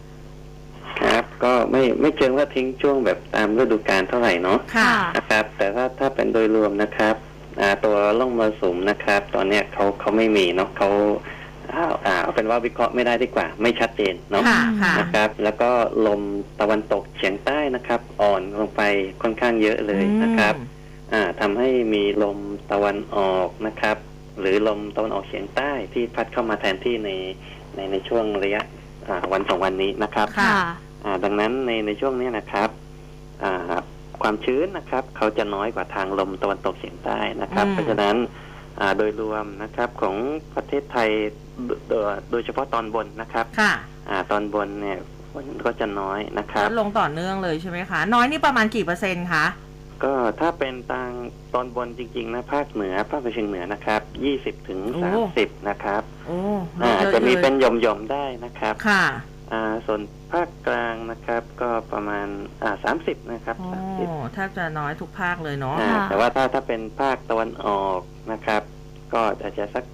ก็ไม่ไม่เชิงว่าทิ้งช่วงแบบตามฤดูกาลเท่าไหร่เนาะค่ะ นะครับ แต่ถ้าถ้าเป็นโดยรวมนะครับอ่าตัวล่องมรสุมนะครับ ตอนเนี้ยเขาเขาไม่มีเนาะเขาอ่าอ่าเอาเป็นว่าวิเคราะห์ไม่ได้ดีกว่า ไม่ชัดเจนเนาะค่ะค่ะนะครับ แล้วก็ลมตะวันตกเฉียงใต้นะครับ อ่อนลงไปค่อนข้างเยอะเลยนะครับอ่าทำให้มีลมตะวันออกนะครับ หรือลมตะวันออกเฉียงใต้ที่พัดเข้ามาแทนที่ในในในช่วงระยะอ่าวันสองวันนี้นะครับค่ะอ่า ดังนั้นในในช่วงนี้นะครับอ่าความชื้นนะครับ เขาจะน้อยกว่าทางลมตะวันตกเฉียงใต้นะครับอืมเพราะฉะนั้นอ่าโดยรวมนะครับของประเทศไทยโดโดยโดยเฉพาะตอนบนนะครับค่ะอ่าตอนบนเนี่ยฝนก็จะน้อยนะคลรับดลงต่อเนื่องเลยใช่ไหมคะน้อยนี่ประมาณกี่เปอร์เซ็นต์คะก็ถ้าเป็นทางตอนบนจริง ๆ นะภาคเหนือภาคตะวันออกเฉียงเหนือนะครับยี่สิบถึงโอ้สามสิบนะครับโอ้อ่าเยอจะมีลยเป็นหย่อมๆได้นะครับค่ะอ่า ส่วนภาคกลางนะครับ ก็ประมาณอ่าสามสิบนะครับโอ้สามสิบแทบจะน้อยทุกภาคเลยเนาะอ่าค่ะแต่ว่าถ้าถ้าเป็นภาคตะวันออกนะครับ ก็อาจจะสัก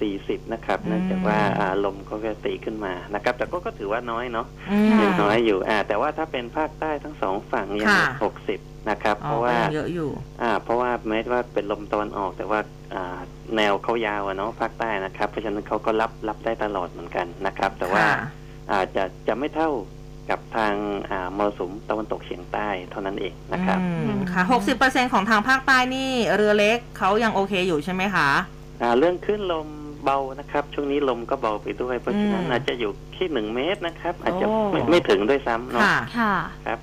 40นะครับอืมเนื่องจากว่าอ่าลมก็จะตีขึ้นมานะครับ แต่ก็ก็ถือว่าน้อยเนาะอืมยังน้อยอยู่อ่าแต่ว่าถ้าเป็นภาคใต้ทั้งสองฝั่งยังค่ะ60นะครับอ๋อเพราะว่าก็ยังเยอะอยู่ อ่า เพราะว่าแม้ว่าเป็นลมตะวันออกแต่ว่าอ่าแนวเขายาวอะเนาะภาคใต้นะครับ เพราะฉะนั้นเขาก็รับรับได้ตลอดเหมือนกันนะครับ แต่ว่าค่ะ อาจจะจะไม่เท่ากับทางอ่ามรสุมตะวันตกเฉียงใต้เท่านั้นเองนะครับอืมค่ะหกสิบเปอร์เซ็นของทางภาคใต้นี่เรือเล็กเขายังโอเคอยู่ใช่ไหมคะอ่าเรื่องขึ้นลมเบานะครับ ช่วงนี้ลมก็เบาไปด้วย เพราะฉะนั้นอืมอาจจะอยู่ที่หนึ่งเมตรนะครับ อาจจะโอ้ไม่ไม่ถึงด้วยซ้ำเนาะค่ะค่ะครับ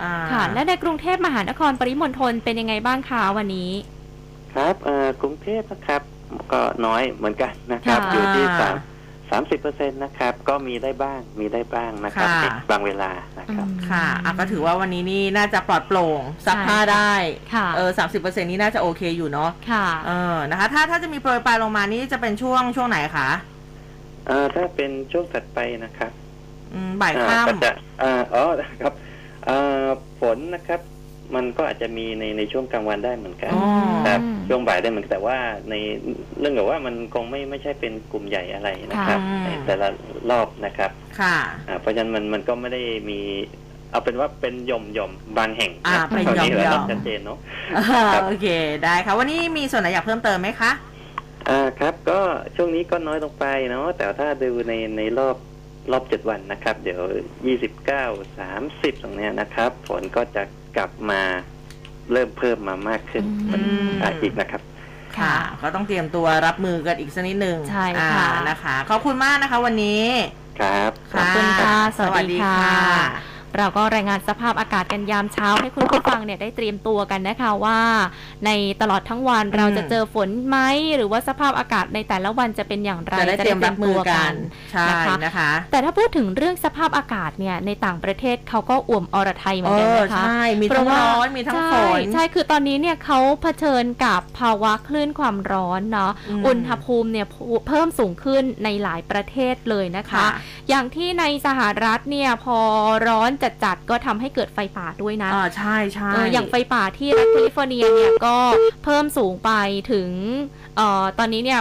อ่าค่ะ และในกรุงเทพมหานครปริมณฑลเป็นยังไงบ้างคะวันนี้ ครับเอ่อกรุงเทพนะครับ ก็น้อยเหมือนกันนะครับค่ะอยู่ที่สามสามสิบเปอร์เซ็นต์นะครับ ก็มีได้บ้างมีได้บ้างนะครับค่ะในบางเวลานะครับอืมค่ะอะก็ถือว่าวันนี้นี่น่าจะปลอดโปร่งซักผ้าได้ค่ะเออสามสิบเปอร์เซ็นนี่น่าจะโอเคอยู่เนาะค่ะเออนะคะ ถ้าถ้าจะมีโปรยปลายลงมานี่จะเป็นช่วงช่วงไหนคะเอ่อถ้าเป็นช่วงถัดไปนะครับอืมบ่ายอ่าค่ก็จะอ่าอ๋อครับเอ่อฝนนะครับ มันก็อาจจะมีในในช่วงกลางวันได้เหมือนำกันอ๋อ ครับอืมช่วงบ่ายได้เหมือนกันแต่ว่าในเรื่องกับว่ามันคงไม่ไม่ใช่เป็นกลุ่มใหญ่อะไรนะครับ ค่ะ ในแต่ละรอบนะครับค่ะ อ่าเพราะฉะนั้นมันมันก็ไม่ได้มี เอาเป็นว่าเป็นหย่อมหย่อมๆบางแห่งอ่าะเป็นตอนนี้หย่อมๆเราชัดเจนเนาะ ครับ โอเคได้ค่ะ วันนี้มีส่วนไหนอยากเพิ่มเติมไหมคะ อ่าครับก็ช่วงนี้ก็น้อยลงไปเนาะแต่ถ้าดูในในรอบรอบเจ็ดวันนะครับ เดี๋ยวยี่สิบเก้าสามสิบตรงเนี้ยนะครับ ฝนก็จะ กลับมาเริ่มเพิ่มมามากขึ้นอืม อ่าอีกนะครับค่ะ ก็ต้องเตรียมตัวรับมือกันอีกสักนิดหนึ่งใช่อ่าค่ะนะคะ ขอบคุณมากนะคะวันนี้ ครับ ขอบคุณค่ะสสวัวัสสดีดีค่ะค่ะ เราก็รายงานสภาพอากาศกันยามเช้าให้คุณผู้ฟังเนี่ยได้เตรียมตัวกันนะคะว่า ในตลอดทั้งวันเราจะเจอฝนไหมหรือว่าสภาพอากาศในแต่ละวันจะเป็นอย่างไรจะได้เตรียมรับมือกันใช่นะคะนะคะแต่ถ้าพูดถึงเรื่องสภาพอากาศเนี่ยในต่างประเทศเขาก็อ่วมอรไทยเหมืเออนกันอนะคะใช่มีทั้งร้อนมีทั้งฝใช่นใช่คือตอนนี้เนี่ยเขาเผชิญกับภาวะคลื่นความร้อนเนาะอืมอุณหภูมิเนี่ยเพิ่มสูงขึ้นในหลายประเทศเลยนะคะค่ะอย่างที่ในสหรัฐเนี่ยพอร้อนจัดๆก็ทำให้เกิดไฟป่าด้วยนะอ่าใช่ใช่เอออย่างไฟป่าที่รัฐแคลิฟอร์เนียเนี่ยก็เพิ่มสูงไปถึงเอ่อตอนนี้เนี่ย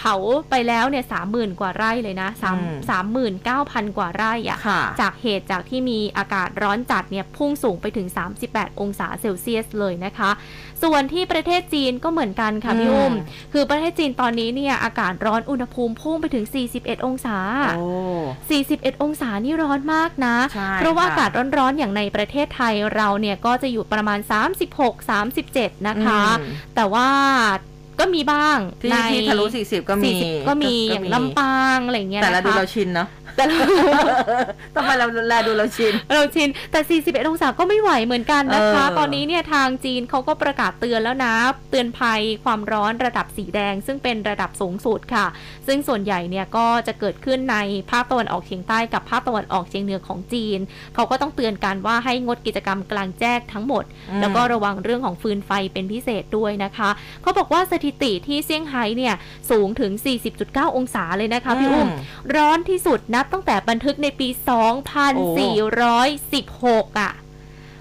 เผาไปแล้วเนี่ยสามหมื่นกว่าไร่เลยนะสามสามหมื่นเก้าพันกว่าไร่อะค่ะจากเหตุจากที่มีอากาศร้อนจัดเนี่ยพุ่งสูงไปถึง 38 องศาเซลเซียสเลยนะคะ ส่วนที่ประเทศจีนก็เหมือนกันค่ะพี่อืมอุ้มคือประเทศจีนตอนนี้เนี่ยอากาศร้อนอุณหภูมิพุ่งไปถึง 41 องศาโอ้41 องศานี่ร้อนมากนะใช่เพราะว่าค่ะอากาศร้อนๆอย่างในประเทศไทยเราเนี่ยก็จะอยู่ประมาณ 36 37 นะคะอืมแต่ว่า ก็มีบ้างที่ในที่ทะลุสี่สิบก็มี40ก็มีอย่างลำปางอะไรอย่างเงี้ยแต่ละนะคะดูเราชินเนาะ แต่ละทำไมเราแลดูเราชิน เราชิน แต่ 41 องศาก็ไม่ไหวเหมือนกันนะคะเออตอนนี้เนี่ยทางจีนเขาก็ประกาศเตือนแล้วนะ เตือนภัยความร้อนระดับสีแดง ซึ่งเป็นระดับสูงสุดค่ะ ซึ่งส่วนใหญ่เนี่ยก็จะเกิดขึ้นในภาคตะวันออกเฉียงใต้กับภาคตะวันออกเฉียงเหนือของจีน เขาก็ต้องเตือนกันว่าให้งดกิจกรรมกลางแจ้งทั้งหมดอืมแล้วก็ระวังเรื่องของฟืนไฟเป็นพิเศษด้วยนะคะ เขาบอกว่าสถิติที่เซี่ยงไฮ้เนี่ยสูงถึง 40.9 องศาเลยนะคะพี่อุ้มร้อนที่สุดนับตั้งแต่บันทึกในปี 2416 อะ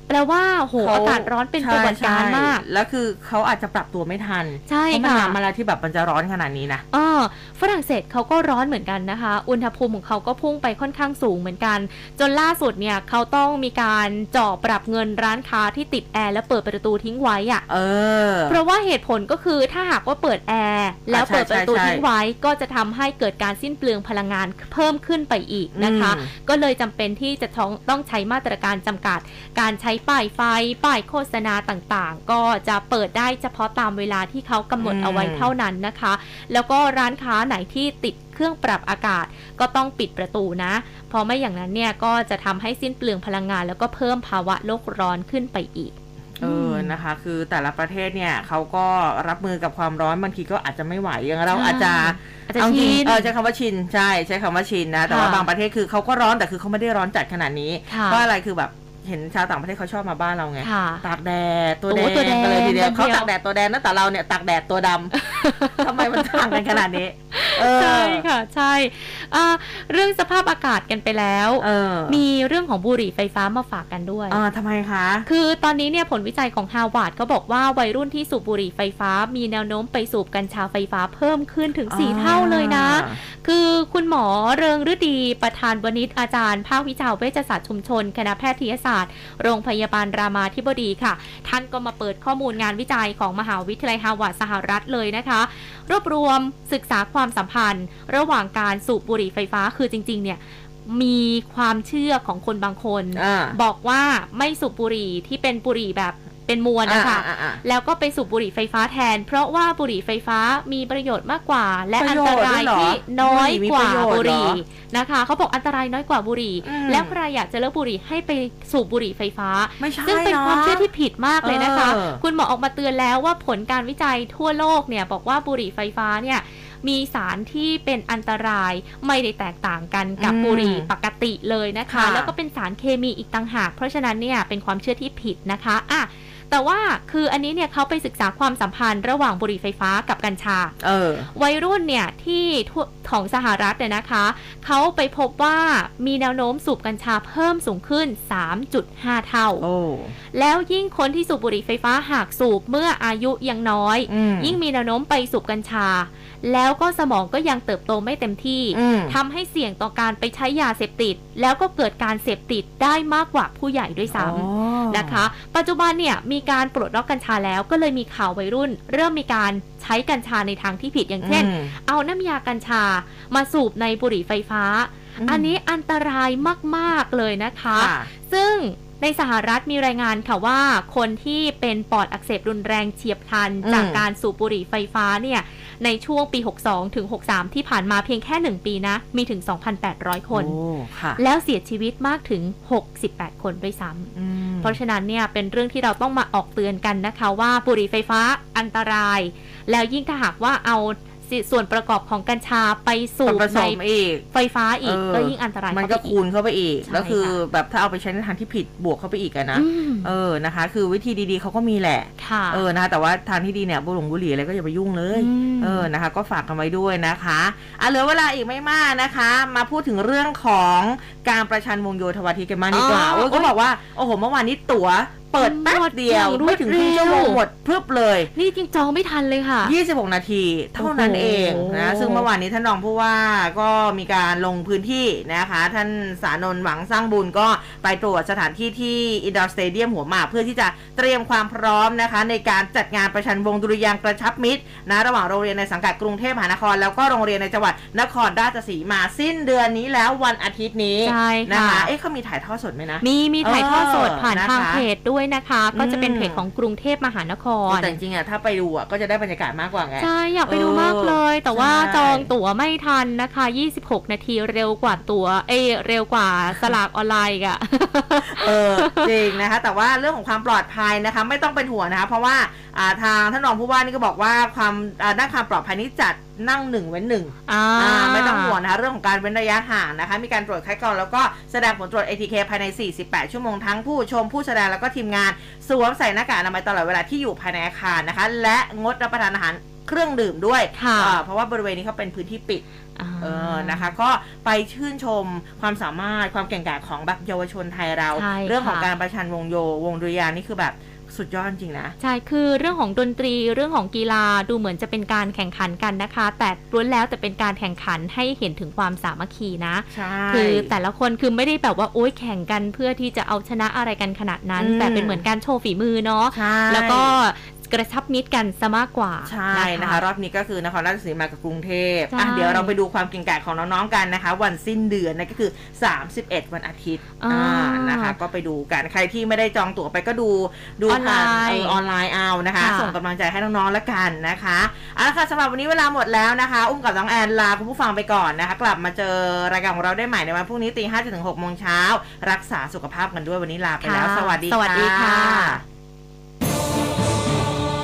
แปลว่าโหเขาอากาศร้อนเป็นประวัติการมากใช่แล้วคือเขาอาจจะปรับตัวไม่ทันใช่เพราะมันค่ะนานมาแล้วที่แบบมันจะร้อนขนาดนี้นะเออฝรั่งเศสเขาก็ร้อนเหมือนกันนะคะ อุณหภูมิของเขาก็พุ่งไปค่อนข้างสูงเหมือนกัน จนล่าสุดเนี่ยเขาต้องมีการเจาะปรับเงินร้านค้าที่ติดแอร์และเปิดประตูทิ้งไว้อะเออ เพราะว่าเหตุผลก็คือถ้าหากว่าเปิดแอร์แล้วเปิดประตูใช่ใช่ทิ้งไว้ก็จะทำให้เกิดการสิ้นเปลืองพลังงานเพิ่มขึ้นไปอีกนะคะอืมก็เลยจำเป็นที่จะต้องต้องใช้มาตรการจำกัดการใช้ป้ายไฟ ป้ายโฆษณาต่างๆ ก็จะเปิดได้เฉพาะตามเวลาที่เขากำหนดเอาไว้เท่านั้นนะคะ แล้วก็ร้านค้าไหนที่ติดเครื่องปรับอากาศก็ต้องปิดประตูนะ เพราะไม่อย่างนั้นเนี่ยก็จะทำให้สิ้นเปลืองพลังงาน แล้วก็เพิ่มภาวะโลกร้อนขึ้นไปอีก เออ นะคะ คือแต่ละประเทศเนี่ยเขาก็รับมือกับความร้อนบางทีก็อาจจะไม่ไหว อย่างเราใช่อาจจะอาจจะเจริงชินเออใช้คำว่าชิน ใช่ ใช้คำว่าชินนะ แต่ว่าค่ะบางประเทศคือเขาก็ร้อนแต่คือเขาไม่ได้ร้อนจัดขนาดนี้ค่ะเพราะอะไรคือแบบ เห็นชาวต่างประเทศเขาชอบมาบ้านเราไง ค่ะ ตากแดดตัวโอ้แดงตัวแดงกันเลยทีเดียวกันเดียว เขาตากแดดตัวแดงนะแต่เราเนี่ยตากแดดตัวดำ ทำไมมันต่างกันขนาดนี้ เออใช่ค่ะ ใช่อ่าเรื่องสภาพอากาศกันไปแล้ว เออมีเรื่องของบุหรี่ไฟฟ้ามาฝากกันด้วย อ่าทำไมคะ คือตอนนี้เนี่ยผลวิจัยของฮาวาดก็บอกว่าวัยรุ่นที่สูบบุหรี่ไฟฟ้า มีแนวโน้มไปสูบกัญชาไฟฟ้าเพิ่มขึ้นถึง 4 เท่าเลยนะ คือคุณหมอเริงฤดีประธานวณิชอาจารย์ ภาควิชาเวชศาสตร์ชุมชน คณะแพทยศาสตร์โรงพยาบาลรามาธิบดีค่ะ ท่านก็มาเปิดข้อมูลงานวิจัยของมหาวิทยาลัยฮาร์วาร์ดสหรัฐเลยนะคะ รวบรวมศึกษาความสัมพันธ์ ระหว่างการสูบบุหรี่ไฟฟ้าคือจริง ๆ เนี่ยมีความเชื่อของคนบางคนอ่าบอกว่าไม่สูบบุหรี่ที่เป็นบุหรี่แบบ เป็นมวลนะคะอ่าอ่าอ่าแล้วก็ไปสูบบุหรี่ไฟฟ้าแทน เพราะว่าบุหรี่ไฟฟ้ามีประโยชน์มากกว่า และประอันโยตชน์ราด้วยเหรอยที่น้อยกว่าบุหรี่มีประโยชน์บุหรี่เหรอนะคะเขาบอกอันตรายน้อยกว่าบุหรี่อืมแล้วใครอยากจะเลิกบุหรี่ให้ไปสูบบุหรี่ไฟฟ้าไม่ใช่ซึ่งเป็นความเชื่อที่ผิดมากเลยนะคะเออคุณหมอออกมาเตือนแล้วว่าผลการวิจัยทั่วโลกเนี่ยบอกว่าบุหรี่ไฟฟ้าเนี่ยมีสารที่เป็นอันตรายไม่ได้แตกต่างกันกับอืมบุหรี่ปกติเลยนะคะค่ะแล้วก็เป็นสารเคมีอีกต่างหาก เพราะฉะนั้นเนี่ยเป็นความเชื่อที่ผิดนะคะอะ แต่ว่าคืออันนี้เนี่ยเขาไปศึกษาความสัมพันธ์ระหว่างบุหรี่ไฟฟ้ากับกัญชา เออ วัยรุ่นเนี่ยที่ทั่วของสหรัฐเนี่ยนะคะ เขาไปพบว่ามีแนวโน้มสูบกัญชาเพิ่มสูงขึ้น 3.5 เท่าโอ้แล้วยิ่งคนที่สูบบุหรี่ไฟฟ้าหากสูบเมื่ออายุยังน้อยอืมยิ่งมีแนวโน้มไปสูบกัญชา แล้วก็สมองก็ยังเติบโตไม่เต็มที่อืมทำให้เสี่ยงต่อการไปใช้ยาเสพติด แล้วก็เกิดการเสพติดได้มากกว่าผู้ใหญ่ด้วยซ้ำอ๋อนะคะ ปัจจุบันเนี่ยมีการปลดล็อกกัญชาแล้วก็เลยมีข่าววัยรุ่น เริ่มมีการใช้กัญชาในทางที่ผิดอย่างเช่นอืมเอาน้ำยากัญชามาสูบในบุหรี่ไฟฟ้าอืมอันนี้อันตรายมาก ๆ เลยนะคะค่ะซึ่ง ในสหรัฐมีรายงานค่ะว่าคนที่เป็นปอดอักเสบรุนแรงเฉียบพลันอืมจากการสูบบุหรี่ไฟฟ้าเนี่ยในช่วงปี 62 ถึง 63 ที่ผ่านมาเพียงแค่ 1 ปีนะ มีถึง 2,800 คนโอ้ค่ะแล้วเสียชีวิตมากถึง 68 คนด้วยซ้ำอืมเพราะฉะนั้นเนี่ยเป็นเรื่องที่เราต้องมาออกเตือนกันนะคะว่าบุหรี่ไฟฟ้าอันตราย แล้วยิ่งถ้าหากว่าเอา สิส่วนประกอบของกัญชาไปสูผบผสในมอีกไฟฟ้าอีกเออก็ยิ่งอันตรายมันเข้าก็ไปอีคูณเข้าไปอีกใช่แล้วคือค่ะแบบถ้าเอาไปใช้ในทางที่ผิดบวกเข้าไปอีกอะนะอืมเออนะคะ คือวิธีดีๆเขาก็มีแหละค่ะเออนะคะแต่ว่าทางที่ดีเนี่ยบุหรี่บุหรี่อะไรก็อย่าไปยุ่งเลยอืมเออนะคะ ก็ฝากกันไว้ด้วยนะคะอะเหลือเวลาอีกไม่มากนะคะ มาพูดถึงเรื่องของการประชันวงโยธวาทิตกันบ้างดีกว่าอ๋อโอ้ยก็บอกว่าโอ้โหเมื่อวานนี้ตั๋ว เปิดแป๊บเดียวหมดอย่างรวดไม่ถึงครึ่งชั่วโมงเร็วหมดพรึบเลย นี่จริงจองไม่ทันเลยค่ะ 26 นาที เท่านั้นโอ้โหเองนะ ซึ่งเมื่อวานนี้ท่านรองผู้ว่าก็มีการลงพื้นที่นะคะ ท่านศานนท์หวังสร้างบุญก็ไปตรวจสถานที่ที่อินดอร์สเตเดียมหัวหมากเพื่อที่จะเตรียมความพร้อมนะคะ ในการจัดงานประชันวงดุริยางค์กระชับมิตรนะระหว่างโรงเรียนในสังกัดกรุงเทพมหานคร แล้วก็โรงเรียนในจังหวัดนครราชสีมาสิ้นเดือนนี้แล้ววันอาทิตย์นี้ใช่ค่ะนะคะเอ๊ะเขามีถ่ายทอดสดไหมนะมีมีถ่ายทอดสดเออผ่านทางนะคะเพจด้วยนะคะ ก็จะเป็นอืมเพจของกรุงเทพมหานครแต่จริงๆอะถ้าไปดูอะก็จะได้บรรยากาศมากกว่าไงใช่อยากไปดูมากเลย แต่ว่าใช่จองตั๋วไม่ทันนะคะ 26 นาทีเร็วกว่าตั๋วเอยเร็วกว่าสลากออนไลน์อีกอะเออจริงนะคะ แต่ว่าเรื่องของความปลอดภัยนะคะ ไม่ต้องเป็นห่วงนะคะ เพราะว่าอ่าทางท่านรองผู้ว่านี่ก็บอกว่าความอ่าด้านความปลอดภัยนี้จัด นั่งหนึ่งเว้นหนึ่งอ่าอ่าไม่ต้องห่วงนะคะเรื่องของการเว้นระยะห่างนะคะ มีการตรวจคัดกรองแล้วก็แสดงผลตรวจ ATK ภายใน 48 ชั่วโมงทั้งผู้ชมผู้แสดงแล้วก็ทีมงานสวมใส่หน้ากากอนามัยตลอดเวลาที่อยู่ภายในอาคารนะคะ และงดรับประทานอาหารเครื่องดื่มด้วยค่ะอ่าเพราะว่าบริเวณนี้เขาเป็นพื้นที่ปิดเออนะคะ ก็ไปชื่นชมความสามารถความเก่งกาจของแบบเยาวชนไทยเราใช่เรื่องของค่ะการประชันวงโยวงดุริยางค์นี่คือแบบ สุดยอดจริงนะ ใช่ คือเรื่องของดนตรีเรื่องของกีฬาดูเหมือนจะเป็นการแข่งขันกันนะคะ แต่ล้วนแล้วแต่เป็นการแข่งขันให้เห็นถึงความสามัคคีนะใช่คือแต่ละคนคือไม่ได้แบบว่าโอ๊ยแข่งกันเพื่อที่จะเอาชนะอะไรกันขนาดนั้นอืมแต่เป็นเหมือนการโชว์ฝีมือเนาะใช่แล้วก็ กระชับมิตรกันซะมากกว่า ใช่นะคะ รอบนี้ก็คือนครราชสีมากับกรุงเทพใช่อะเดี๋ยวเราไปดูความเก่งกาจของน้องๆกันนะคะ วันสิ้นเดือนนั่นก็คือ 31 วันอาทิตย์อ่านะคะ ก็ไปดูกันใครที่ไม่ได้จองตั๋วไปก็ดูดูออนไลผ่านน์เออออนไลน์เอานะคะค่ะส่งกำลังใจให้น้องๆแล้วกันนะคะเอาละค่ะสำหรับวันนี้เวลาหมดแล้วนะคะ อุ้มกับน้องแอนลาคุณผู้ฟังไปก่อนนะคะ กลับมาเจอรายการของเราได้ใหม่ในวันพรุ่งนี้ตีห้าจนถึงหกโมงเช้ารักษาสุขภาพกันด้วยวันนี้ลาไปแล้วค่ะสวัสดีสวัสดีค่ะ